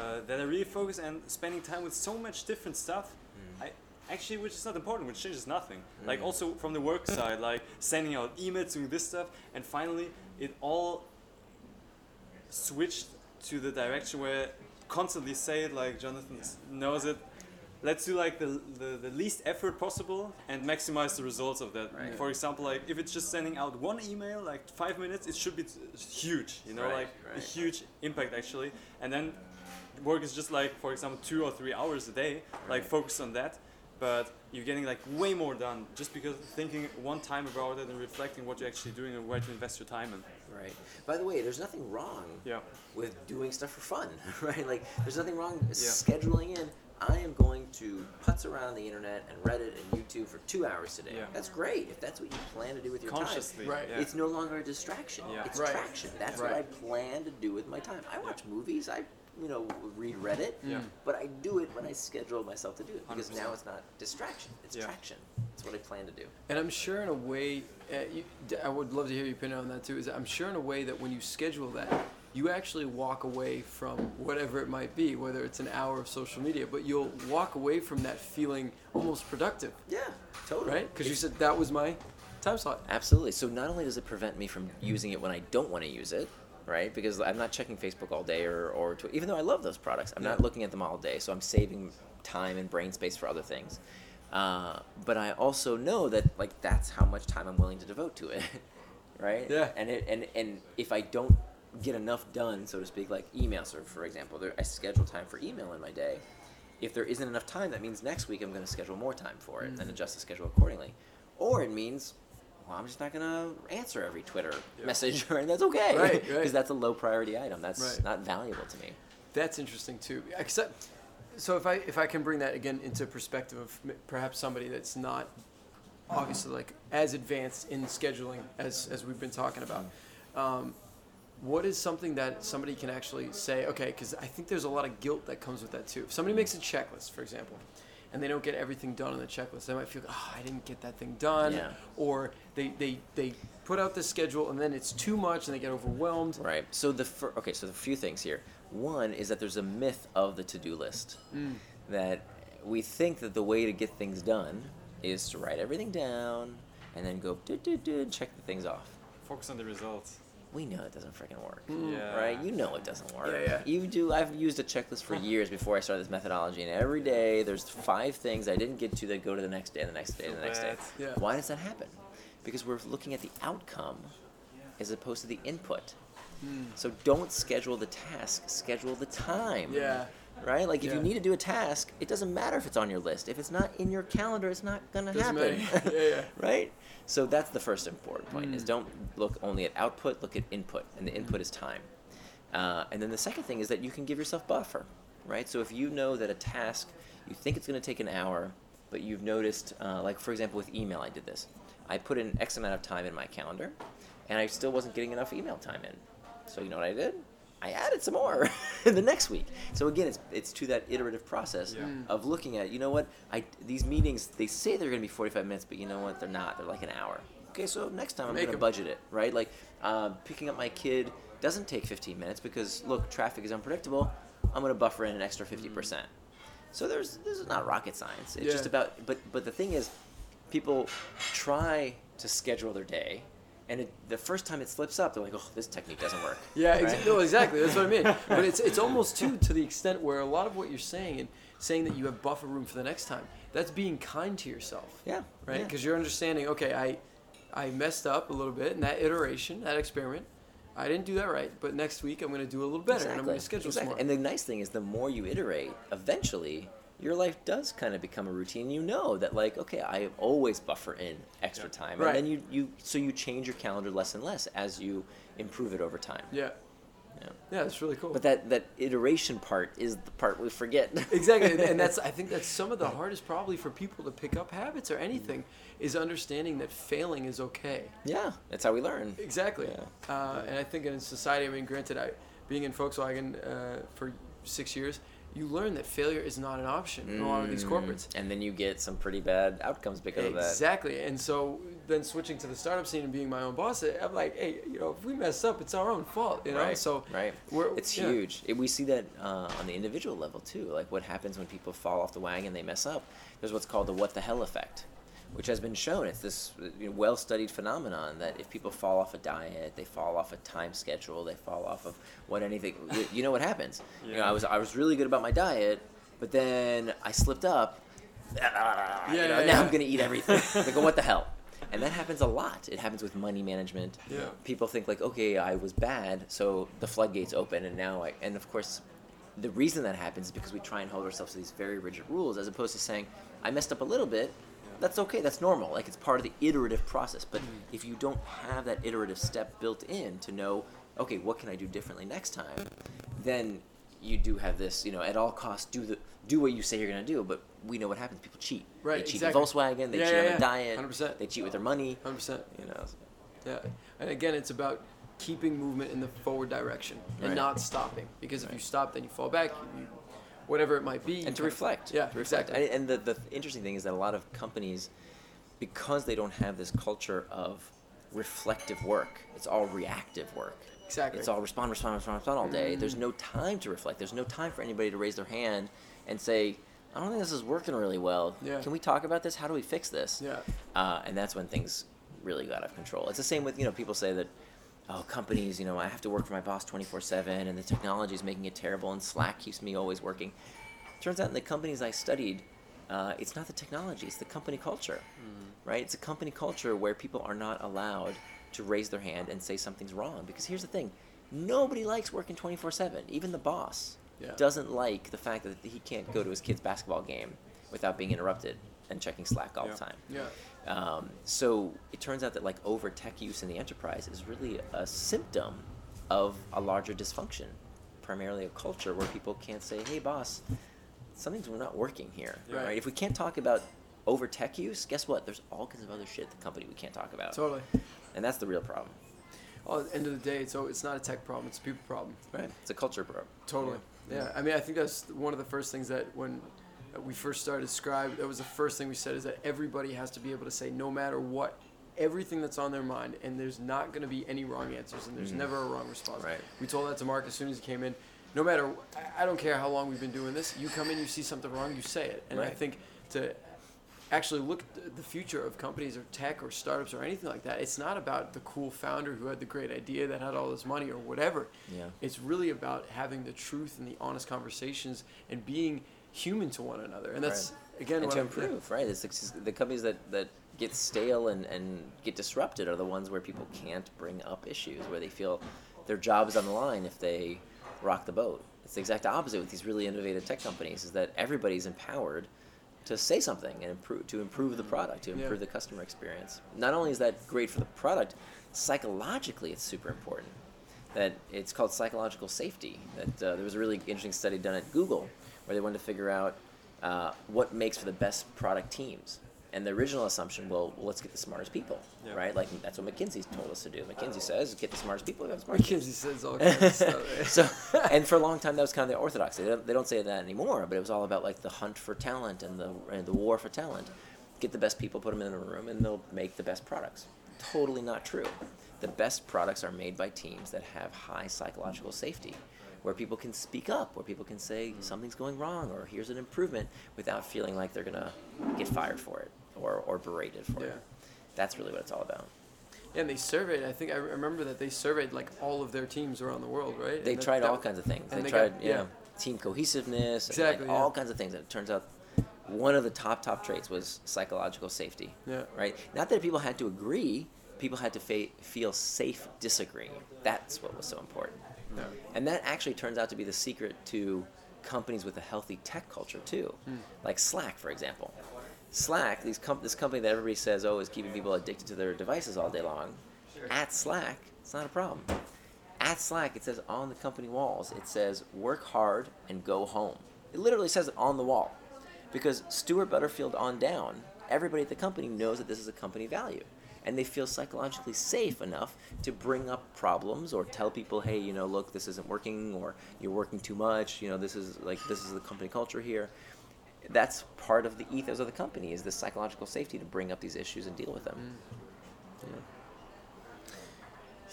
Uh, that I really focus and spending time with so much different stuff. I actually, which is not important, which changes nothing. Like also from the work side, like sending out emails, doing this stuff, and finally it all switched to the direction where constantly say it like Jonathan s- knows it. Let's do like the, the, the least effort possible and maximize the results of that. Right. For example, like if it's just sending out one email, like five minutes, it should be huge, you know, Right, like a huge impact actually. And then work is just like, for example, two or three hours a day, like focus on that. But you're getting like way more done just because thinking one time about it and reflecting what you're actually doing and where to invest your time in. Right. By the way, there's nothing wrong Yeah. with doing stuff for fun, [laughs] right? Like, there's nothing wrong scheduling in. I am going to putz around the internet and Reddit and YouTube for two hours today. Yeah. That's great if that's what you plan to do with your time. Consciously. Right. Yeah. It's no longer a distraction. Yeah. It's Right. traction. That's what I plan to do with my time. I watch movies. I, you know, read Reddit. Yeah. But I do it when I schedule myself to do it because 100%. now it's not distraction. It's Yeah. traction. It's what I plan to do. And I'm sure in a way, uh, you, d- I would love to hear your opinion on that too. Is that I'm sure in a way that when you schedule that, you actually walk away from whatever it might be, whether it's an hour of social media, but you'll walk away from that feeling almost productive, Yeah, totally. right? Because you said that was my time slot. Absolutely. So not only does it prevent me from using it when I don't want to use it, right? Because I'm not checking Facebook all day or, or even though I love those products, I'm not looking at them all day. So I'm saving time and brain space for other things. Uh, but I also know that like that's how much time I'm willing to devote to it, [laughs] right? Yeah. And it, and and if I don't get enough done, so to speak, like email. or for example, there, I schedule time for email in my day. If there isn't enough time, that means next week I'm going to schedule more time for it and adjust the schedule accordingly. Or it means, well, I'm just not going to answer every Twitter Yeah. message, [laughs] and that's okay, Because right. that's a low priority item. That's Right. not valuable to me. That's interesting too. Except, so if I if I can bring that again into perspective of perhaps somebody that's not obviously like as advanced in scheduling as as we've been talking about, um, what is something that somebody can actually say? Okay, because I think there's a lot of guilt that comes with that too. If somebody makes a checklist, for example. And they don't get everything done on the checklist. They might feel, oh, I didn't get that thing done. Yeah. Or they, they, they put out the schedule and then it's too much and they get overwhelmed. Right. So the fir- okay. So the few things here. One is that there's a myth of the to-do list Mm. that we think that the way to get things done is to write everything down and then go do do do check the things off. Focus on the results. We know it doesn't freaking work. Yeah. Right? You know it doesn't work. Yeah, yeah. You do. I've used a checklist for years before I started this methodology, and every day there's five things I didn't get to that go to the next day, and the next day, and the next day. Yeah. Why does that happen? Because we're looking at the outcome as opposed to the input. Hmm. So don't schedule the task, schedule the time. Yeah. Right? Like if Yeah. you need to do a task, it doesn't matter if it's on your list. If it's not in your calendar, it's not gonna Doesn't happen. Yeah, yeah. [laughs] right? So that's the first important point: is Mm. don't look only at output, look at input, and the input is time. Uh, and then the second thing is that you can give yourself buffer, right? So if you know that a task you think it's going to take an hour, but you've noticed, uh, like for example with email, I did this. I put in X amount of time in my calendar, and I still wasn't getting enough email time in. So you know what I did? I added some more in [laughs] the next week. So again, it's it's to that iterative process Yeah. Mm. of looking at you know what I these meetings they say they're going to be 45 minutes, but you know what they're not. They're like an hour. Okay, so next time I'm going to budget it right. Like um, picking up my kid doesn't take 15 minutes because look, traffic is unpredictable. I'm going to buffer in an extra 50 percent. So there's this is not rocket science. It's just about but but the thing is, people try to schedule their day. And it, the first time it slips up, they're like, "Oh, this technique doesn't work." [laughs] Yeah, Right? no, exactly. That's what I mean. [laughs] But it's it's almost too to the extent where a lot of what you're saying and saying that you have buffer room for the next time. That's being kind to yourself, Yeah. right? yeah. Because you're understanding. Okay, I I messed up a little bit in that iteration, that experiment. I didn't do that right, but next week I'm going to do a little better, and I'm going to schedule exactly. smart. And the nice thing is, the more you iterate, eventually your life does kind of become a routine. You know that, like, okay, I always buffer in extra Yeah. time, Right. and then you, you so you change your calendar less and less as you improve it over time. yeah, Yeah. yeah, that's really cool. But that that iteration part is the part we forget. exactly and- [laughs] that's i think that's some of the hardest probably for people to pick up habits or anything is understanding that failing is okay yeah, that's how we learn. exactly Yeah. uh, and i think in society i mean granted i being in volkswagen uh, for six years you learn that failure is not an option in a lot of these Mm, corporates and then you get some pretty bad outcomes because of that. exactly and so then switching to the startup scene and being my own boss i'm like hey you know if we mess up it's our own fault you know Right, so right. It's yeah. huge. We see that uh, on the individual level too. Like what happens when people fall off the wagon, they mess up. There's what's called the what the hell effect, which has been shown. It's this you know, well-studied phenomenon that if people fall off a diet, they fall off a time schedule, they fall off of what anything. you, know what happens? You know, I was I was really good about my diet, but then I slipped up. you know, yeah, now yeah. I'm gonna eat everything. go, what the hell? And that happens a lot. It happens with money management Yeah. people think like okay i was bad so the floodgates open and now i and of course the reason that happens is because we try and hold ourselves to these very rigid rules as opposed to saying i messed up a little bit that's okay that's normal like it's part of the iterative process but if you don't have that iterative step built in to know okay what can i do differently next time then you do have this you know at all costs do the do what you say you're going to do but we know what happens people cheat Right, they cheat exactly. with volkswagen they Yeah, cheat yeah, on yeah. a diet 100%. they cheat with their money 100% you know Yeah, and again, it's about keeping movement in the forward direction and Right. not stopping. Because if Right. you stop, then you fall back. You, whatever it might be. and to kind of- reflect. Yeah, to reflect. exactly. And, and the, the interesting thing is that a lot of companies, because they don't have this culture of reflective work, it's all reactive work. Exactly. It's all respond, respond, respond, respond all day. There's no time to reflect. There's no time for anybody to raise their hand and say, I don't think this is working really well. Yeah. Can we talk about this? How do we fix this? Yeah. Uh, and that's when things really got out of control. It's the same with, you know, people say that, oh, companies, you know, I have to work for my boss 24 7 and the technology is making it terrible and Slack keeps me always working. Turns out in the companies I studied, uh, it's not the technology, it's the company culture, right? It's a company culture where people are not allowed to raise their hand and say something's wrong. Because here's the thing nobody likes working 24 7, even the boss Yeah. doesn't like the fact that he can't go to his kid's basketball game without being interrupted and checking Slack all Yeah. the time. Yeah. Um, so it turns out that like over tech use in the enterprise is really a symptom of a larger dysfunction, primarily a culture where people can't say, "Hey, boss, something's not working here." Yeah. Right? If we can't talk about over tech use, guess what? There's all kinds of other shit the company we can't talk about, Totally. and that's the real problem. Well, at the end of the day, it's oh, it's not a tech problem; it's a people problem. Right? It's a culture problem. Totally. Yeah. I mean, I think that's one of the first things that when we first started Scribe, that was the first thing we said is that everybody has to be able to say no matter what, everything that's on their mind, and there's not going to be any wrong answers, and there's Mhm. never a wrong response. Right. We told that to Mark as soon as he came in. No matter, I- I don't care how long we've been doing this. You come in, you see something wrong, you say it, and I think to actually look at the future of companies or tech or startups or anything like that, it's not about the cool founder who had the great idea that had all this money or whatever. Yeah. It's really about having the truth and the honest conversations and being human to one another. And that's again and to I'm- improve, right? It's, it's the companies that, that get stale and, and get disrupted are the ones where people can't bring up issues, where they feel their job is on the line if they rock the boat. it's the exact opposite with these really innovative tech companies. Is that everybody's empowered to say something and improve to improve the product, to Yeah. improve the customer experience. Not only is that great for the product, psychologically it's super important. That it's called psychological safety. That uh, there was a really interesting study done at Google where they wanted to figure out uh, what makes for the best product teams. And the original assumption, well, well let's get the smartest people, Yeah. right? Like that's what McKinsey told us to do. McKinsey says, get the smartest people, get the smartest people McKinsey says all [laughs] kinds of stuff. so and for a long time that was kind of the orthodoxy. They don't, they don't say that anymore, but it was all about like the hunt for talent and the and the war for talent. Get the best people, put them in a room, and they'll make the best products. Totally not true. The best products are made by teams that have high psychological safety, where people can speak up, where people can say mm. something's going wrong or here's an improvement without feeling like they're gonna get fired for it or, or berated for Yeah. it. That's really what it's all about. Yeah, and they surveyed. I think I remember that they surveyed like all of their teams around the world, right? They And tried that- all kinds of things. They, they tried, got- you yeah. team cohesiveness, and, Exactly, like, all kinds of things. And it turns out one of the top top traits was psychological safety. Yeah. Right. Not that people had to agree. People had to fa- feel safe disagreeing. That's what was so important. And that actually turns out to be the secret to companies with a healthy tech culture too, Hmm. like Slack, for example. Slack, these com- this company that everybody says, oh, is keeping people addicted to their devices all day long. At Slack, it's not a problem. At Slack, it says on the company walls, it says work hard and go home. It literally says it on the wall, because Stewart Butterfield on down, everybody at the company knows that this is a company value and they feel psychologically safe enough to bring up problems or tell people, hey, you know, look, this isn't working, or you're working too much. You know, this is like this is the company culture here. That's part of the ethos of the company is this psychological safety to bring up these issues and deal with them. Mm.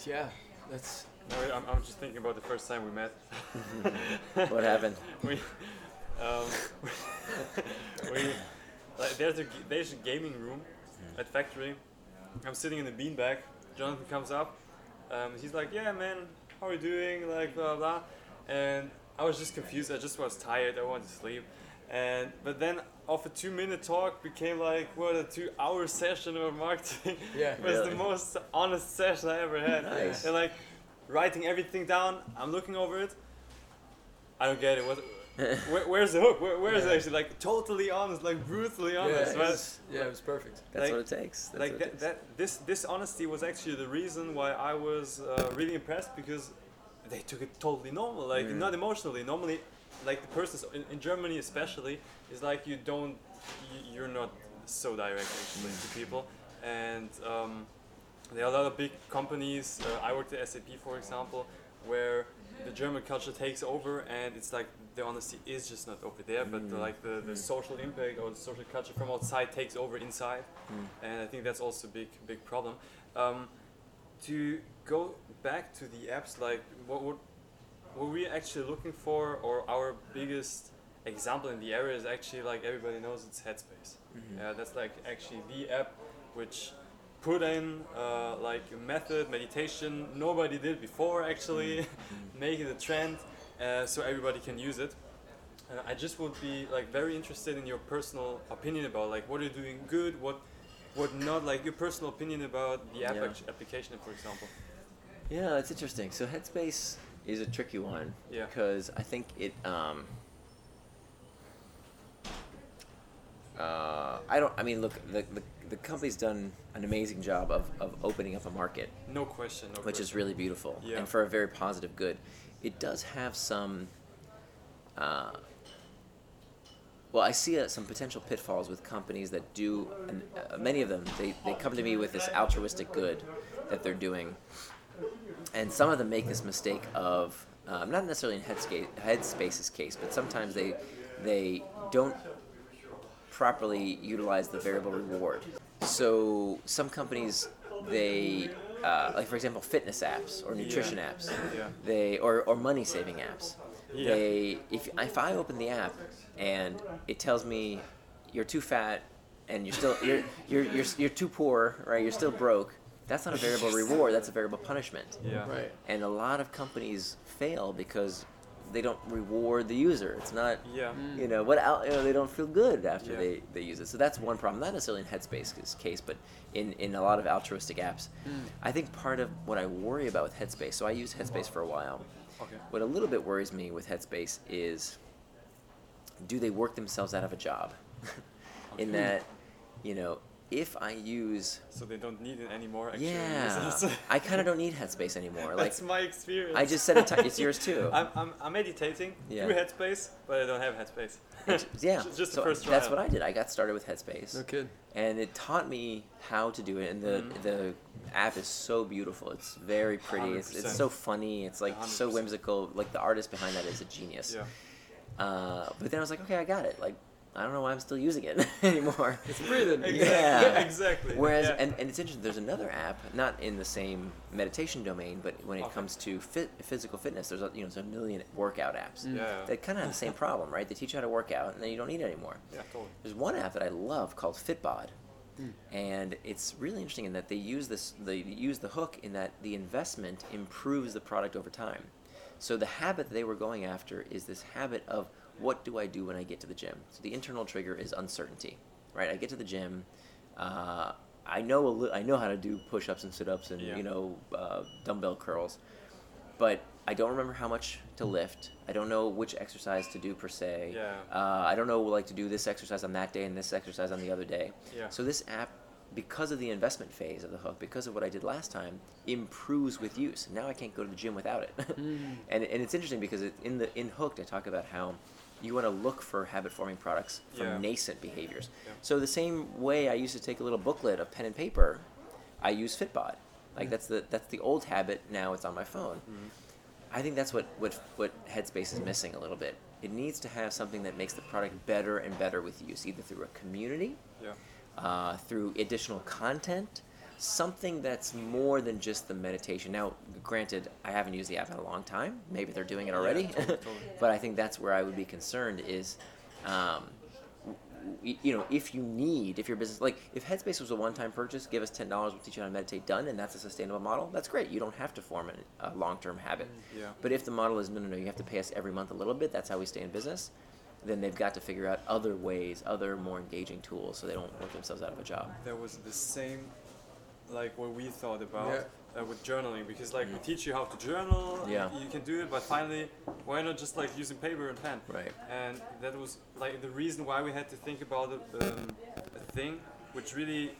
Yeah, that's No, I'm, I'm just thinking about the first time we met. Mm-hmm. What happened? [laughs] we, um, [laughs] we, like, there's a there's a gaming room mm. at factory. I'm sitting in the beanbag. Jonathan comes up. Um, he's like, "Yeah, man, how are you doing?" Like blah blah. And I was just confused. I just was tired. I wanted to sleep. And but then, off a two-minute talk, became like what a two-hour session of marketing. [laughs] Yeah. it was Really? the most honest session I ever had. Nice. And like writing everything down. I'm looking over it. I don't get it. What? [laughs] Where, where's the hook? Where, where is Yeah. actually? Like totally honest, like brutally yeah, honest. it was, yeah, it was perfect. That's Like- what it takes. That's like what it that, takes. that this this honesty was actually the reason why I was uh, really impressed because they took it totally normal, like Mm. not emotionally. Normally, like the person in, in Germany especially is like you don't you, you're not so direct actually to people, and um, there are a lot of big companies. Uh, I worked at SAP for example, where the German culture takes over, and it's like the honesty is just not over there, but the, Mm. like the, the social impact or the social culture from outside takes over inside Mm. and I think that's also a big big problem. Um, to go back to the apps, like what what what we're actually looking for, or our biggest example in the area is actually like everybody knows it's Headspace. Mhm. Uh, that's like actually the app which put in uh, like method meditation nobody did before actually make it a trend uh, so everybody can use it and i just would be like very interested in your personal opinion about like what you're you doing good what what not like your personal opinion about the app Yeah. application for example Yeah, that's interesting. So Headspace is a tricky one Yeah. because I think it. Um, uh, I don't. I mean, look, the, the the company's done an amazing job of, of opening up a market, no question no which is really beautiful Yeah. and for a very positive good. It does have some. Uh, well, I see uh, some potential pitfalls with companies that do, and uh, many of them, they, they come to me with this altruistic good that they're doing. And some of them make this mistake of, um, not necessarily in Headspace, Headspace's case, but sometimes they, they don't properly utilize the variable reward. So some companies, they, uh, like for example, fitness apps or nutrition Yeah. apps, Yeah. they or, or money saving apps. Yeah. They if if I open the app and it tells me you're too fat and you're still you're you're you're, you're too poor, right? You're still broke. That's not a variable [laughs] reward. That's a variable punishment. yeah Right. And a lot of companies fail because they don't reward the user. It's not yeah you know what out you know, they don't feel good after Yeah. they, they use it so that's one problem not necessarily in headspace's case but in, in a lot of altruistic apps hmm. i think part of what i worry about with headspace so i used headspace for a while Okay. What a little bit worries me with Headspace is do they work themselves out of a job? [laughs] In Okay. that, you know, if I use So they don't need it anymore. Actually. yeah, I kind of don't need Headspace anymore. [laughs] Like That's my experience. I just said it. T- it's yours [laughs] too. I'm, I'm, I'm meditating Yeah. through Headspace, but I don't have Headspace. [laughs] yeah, just so the first that's what I did. I got started with Headspace. No kid. and it taught me how to do it and the Mhm. the app is so beautiful it's very pretty it's, it's so funny it's like so 100%. whimsical like the artist behind that is a genius Yeah. uh, but then i was like okay i got it like i don't know why i'm still using it [laughs] anymore It's breathing. Exactly. Yeah. exactly. whereas yeah. and, and it's interesting there's another app not in the same meditation domain but when it Okay. comes to fit, physical fitness there's a, you know there's a million workout apps Mm. yeah. that kind of have the same problem right they teach you how to work out and then you don't need it anymore yeah, totally. there's one app that I love called Fitbod, Hmm. and it's really interesting in that they use this. They use the hook in that the investment improves the product over time. So the habit that they were going after is this habit of what do I do when I get to the gym? So the internal trigger is uncertainty, right? I get to the gym. Uh, I know a li- I know how to do push-ups and sit-ups and Yeah. you know uh, dumbbell curls, but I don't remember how much to lift. I don't know which exercise to do per se. Yeah. Uh, I don't know like to do this exercise on that day and this exercise on the other day. Yeah. So this app, because of the investment phase of the hook, because of what I did last time, improves with use. Now I can't go to the gym without it. [laughs] Mm. and and it's interesting because it, in the in Hooked I talk about how you want to look for habit forming products from Yeah. nascent behaviors. Yeah. So the same way I used to take a little booklet of pen and paper, I use Fitbod. Like that's the that's the old habit. Now it's on my phone. Mhm. I think that's what, what, what Headspace is missing a little bit. It needs to have something that makes the product better and better with use, either through a community, Yeah. uh, through additional content, something that's more than just the meditation. Now, granted, I haven't used the app in a long time. Maybe they're doing it Yeah, already. totally, [laughs] totally. but I think that's where I would be concerned is, um, you know, if you need, if your business, like, if Headspace was a one-time purchase, give us ten dollars, we'll teach you how to meditate, done, and that's a sustainable model. That's great. You don't have to form a long-term habit. Yeah. But if the model is no, no, no, you have to pay us every month a little bit. That's how we stay in business. Then they've got to figure out other ways, other more engaging tools, so they don't work themselves out of a job. There was the same, like what we thought about Yeah. uh, with journaling, because like we teach you how to journal. Yeah. You can do it, but finally, why not just like using paper and pen? Right. And that was like the reason why we had to think about a, um, a thing which really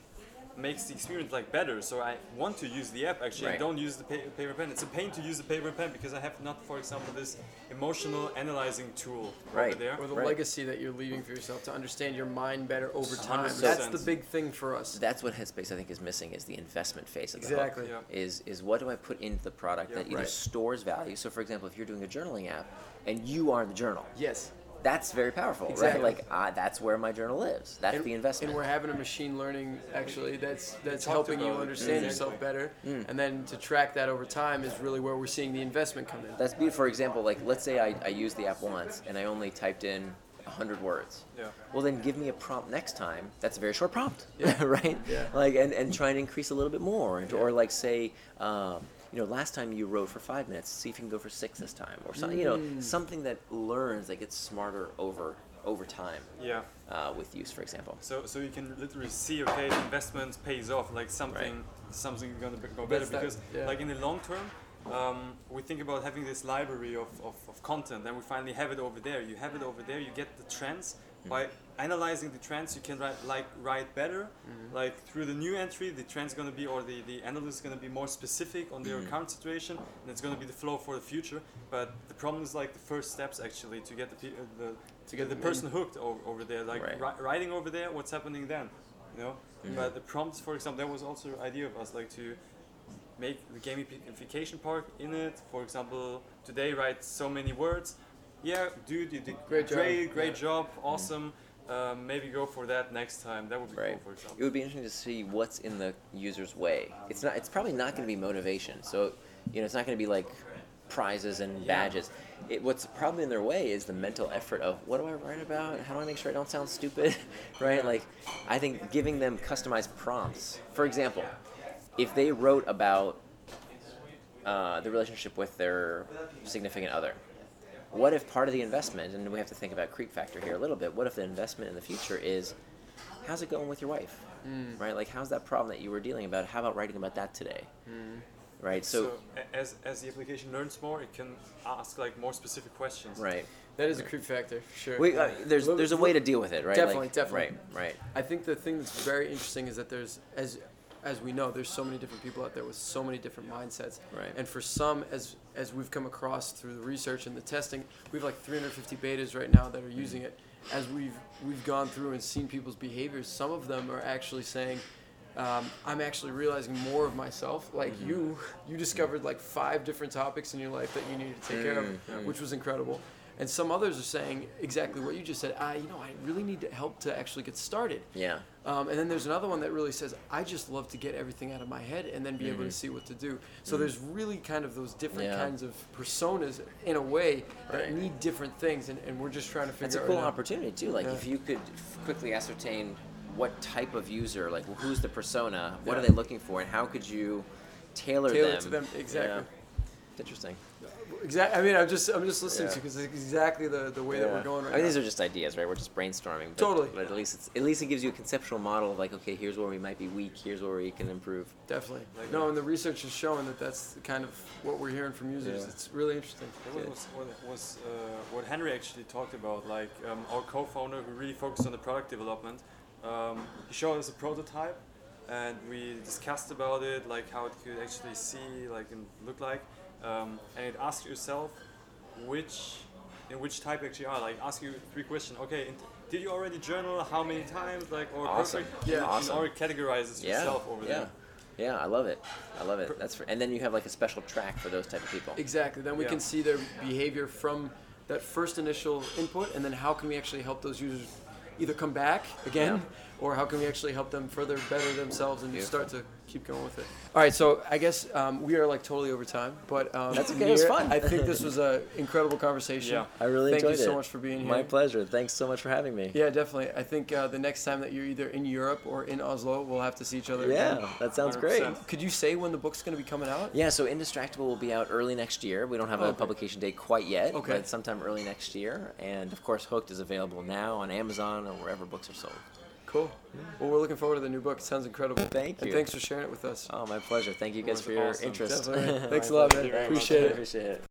makes the experience like better. So I want to use the app actually. I don't use the pa- paper pen. It's a pain to use the paper pen because I have not, for example, this emotional analyzing tool Right. over there. Or the Right. legacy that you're leaving for yourself to understand your mind better over time. 100%. That's the big thing for us. That's what Headspace I think is missing is the investment phase of the Exactly. hook. Yeah. Is is what do I put into the product Yeah. that either Right. stores value? So, for example, if you're doing a journaling app and you are the journal, Yes. That's very powerful, Exactly. right? Like uh, that's where my journal lives. That's and, the investment. And we're having a machine learning actually that's that's helping you understand Mm. yourself better. Mm. And then to track that over time is really where we're seeing the investment come in. That's beautiful. For example, like let's say I, I used the app once and I only typed in hundred words. Yeah. Well, then give me a prompt next time. That's a very short prompt, Yeah. [laughs] right? Yeah. Like, and, and try and increase a little bit more, and, or like say, um, you know, last time you wrote for five minutes, see if you can go for six this time, or something. You know, Mm. something that learns, that gets smarter over over time Yeah. uh, with use, for example. So, so you can literally see, okay, the investment pays off, like something, something gonna be- go better that- because, yeah. like in the long term, um, we think about having this library of, of, of content, and we finally have it over there. You have it over there. You get the trends by analyzing the trends. You can write like write better, like through the new entry, the trend's gonna be, or the the analyst is gonna be more specific on their Mhm. current situation, and it's gonna be the flow for the future. But the problem is like the first steps actually to get the pe- uh, the to get the them person hooked over, over there, like Right. ri- writing over there, what's happening then, you know? Mhm. But the prompts, for example, that was also an idea of us, like to make the gamification part in it. For example, today write so many words. Yeah, dude, you did Great job. great, great Yeah. job, awesome. Um, maybe go for that next time. That would be Right. cool, for example. It would be interesting to see what's in the user's way. It's not. It's probably not going to be motivation. So, you know, it's not going to be like prizes and Yeah. badges. It, what's probably in their way is the mental effort of what do I write about? How do I make sure I don't sound stupid? [laughs] right? Like, I think giving them customized prompts. For example, if they wrote about uh, the relationship with their significant other. What if part of the investment, and we have to think about creep factor here a little bit, what if the investment in the future is how's it going with your wife? Mm. Right? Like, how's that problem that you were dealing about? How about writing about that today? Mm. right? So, a- as as the application learns more, it can ask like more specific questions. right. That is a creep factor, for sure. We, uh, there's there's a way to deal with it, right? Definitely, Like- definitely. Right, right. I think the thing that's very interesting is that there's as as we know, there's so many different people out there with so many different mindsets. Right. And for some, as as we've come across through the research and the testing, we have like 350 betas right now that are using it. As we've we've gone through and seen people's behaviors, some of them are actually saying, um, "I'm actually realizing more of myself." Like you, you discovered like five different topics in your life that you needed to take care of, Mm. which was incredible. And some others are saying exactly what you just said. Ah, you know, I really need help to actually get started. Yeah. Um, and then there's another one that really says, I just love to get everything out of my head and then be able to see what to do. So there's really kind of those different Mm-hmm. Yeah. kinds of personas in a way that Right. need different things, and, and we're just trying to figure That's a out cool right now. opportunity too. Like Yeah. if you could quickly ascertain what type of user, like who's the persona, what Yeah. are they looking for, and how could you tailor, Tailor them? it to them, exactly. It's interesting. Exactly. I mean, I'm just I'm just listening Yeah. to because it's exactly the, the way that we're going right I mean, now. these are just ideas, right? We're just brainstorming. But, Totally. But at least it's at least it gives you a conceptual model of like, okay, here's where we might be weak. Here's where we can improve. Definitely. Like- no, and the research is showing that that's kind of what we're hearing from users. Yeah. It's really interesting. That was, was, what, was uh, what Henry actually talked about. Like um, our co-founder, who really focused on the product development, um, he showed us a prototype, and we discussed about it, like how it could actually see, like and look like, um, and it asked yourself which in which type actually are. Like ask you three questions. Okay, and did you already journal? How many times? Like or Awesome. perfect? Yeah. Awesome. Or categorizes Yeah. yourself over yeah. there. Yeah, I love it. I love it. That's for, and then you have like a special track for those type of people. Exactly. Then we Yeah. can see their behavior from that first initial input, and then how can we actually help those users either come back again, Yeah. or how can we actually help them further better themselves and Beautiful. start to keep going with it. All right, so I guess um, we are like totally over time, but um, That's okay, it was fun. I think this was an incredible conversation. Yeah. I really Thank you so much for being here. My pleasure. Thanks so much for having me. Yeah, definitely. I think uh, the next time that you're either in Europe or in Oslo, we'll have to see each other. Yeah, again. that sounds great. 100%. Could you say when the book's going to be coming out? Yeah, so Indistractable will be out early next year. We don't have a Okay. publication date quite yet, Okay. but sometime early next year. And of course, Hooked is available now on Amazon or wherever books are sold. Cool. Well, we're looking forward to the new book. It sounds incredible. Thank you. And thanks for sharing it with us. Oh, my pleasure. Thank you guys for your awesome. interest. [laughs] Thanks a lot, man. Appreciate it. Appreciate it.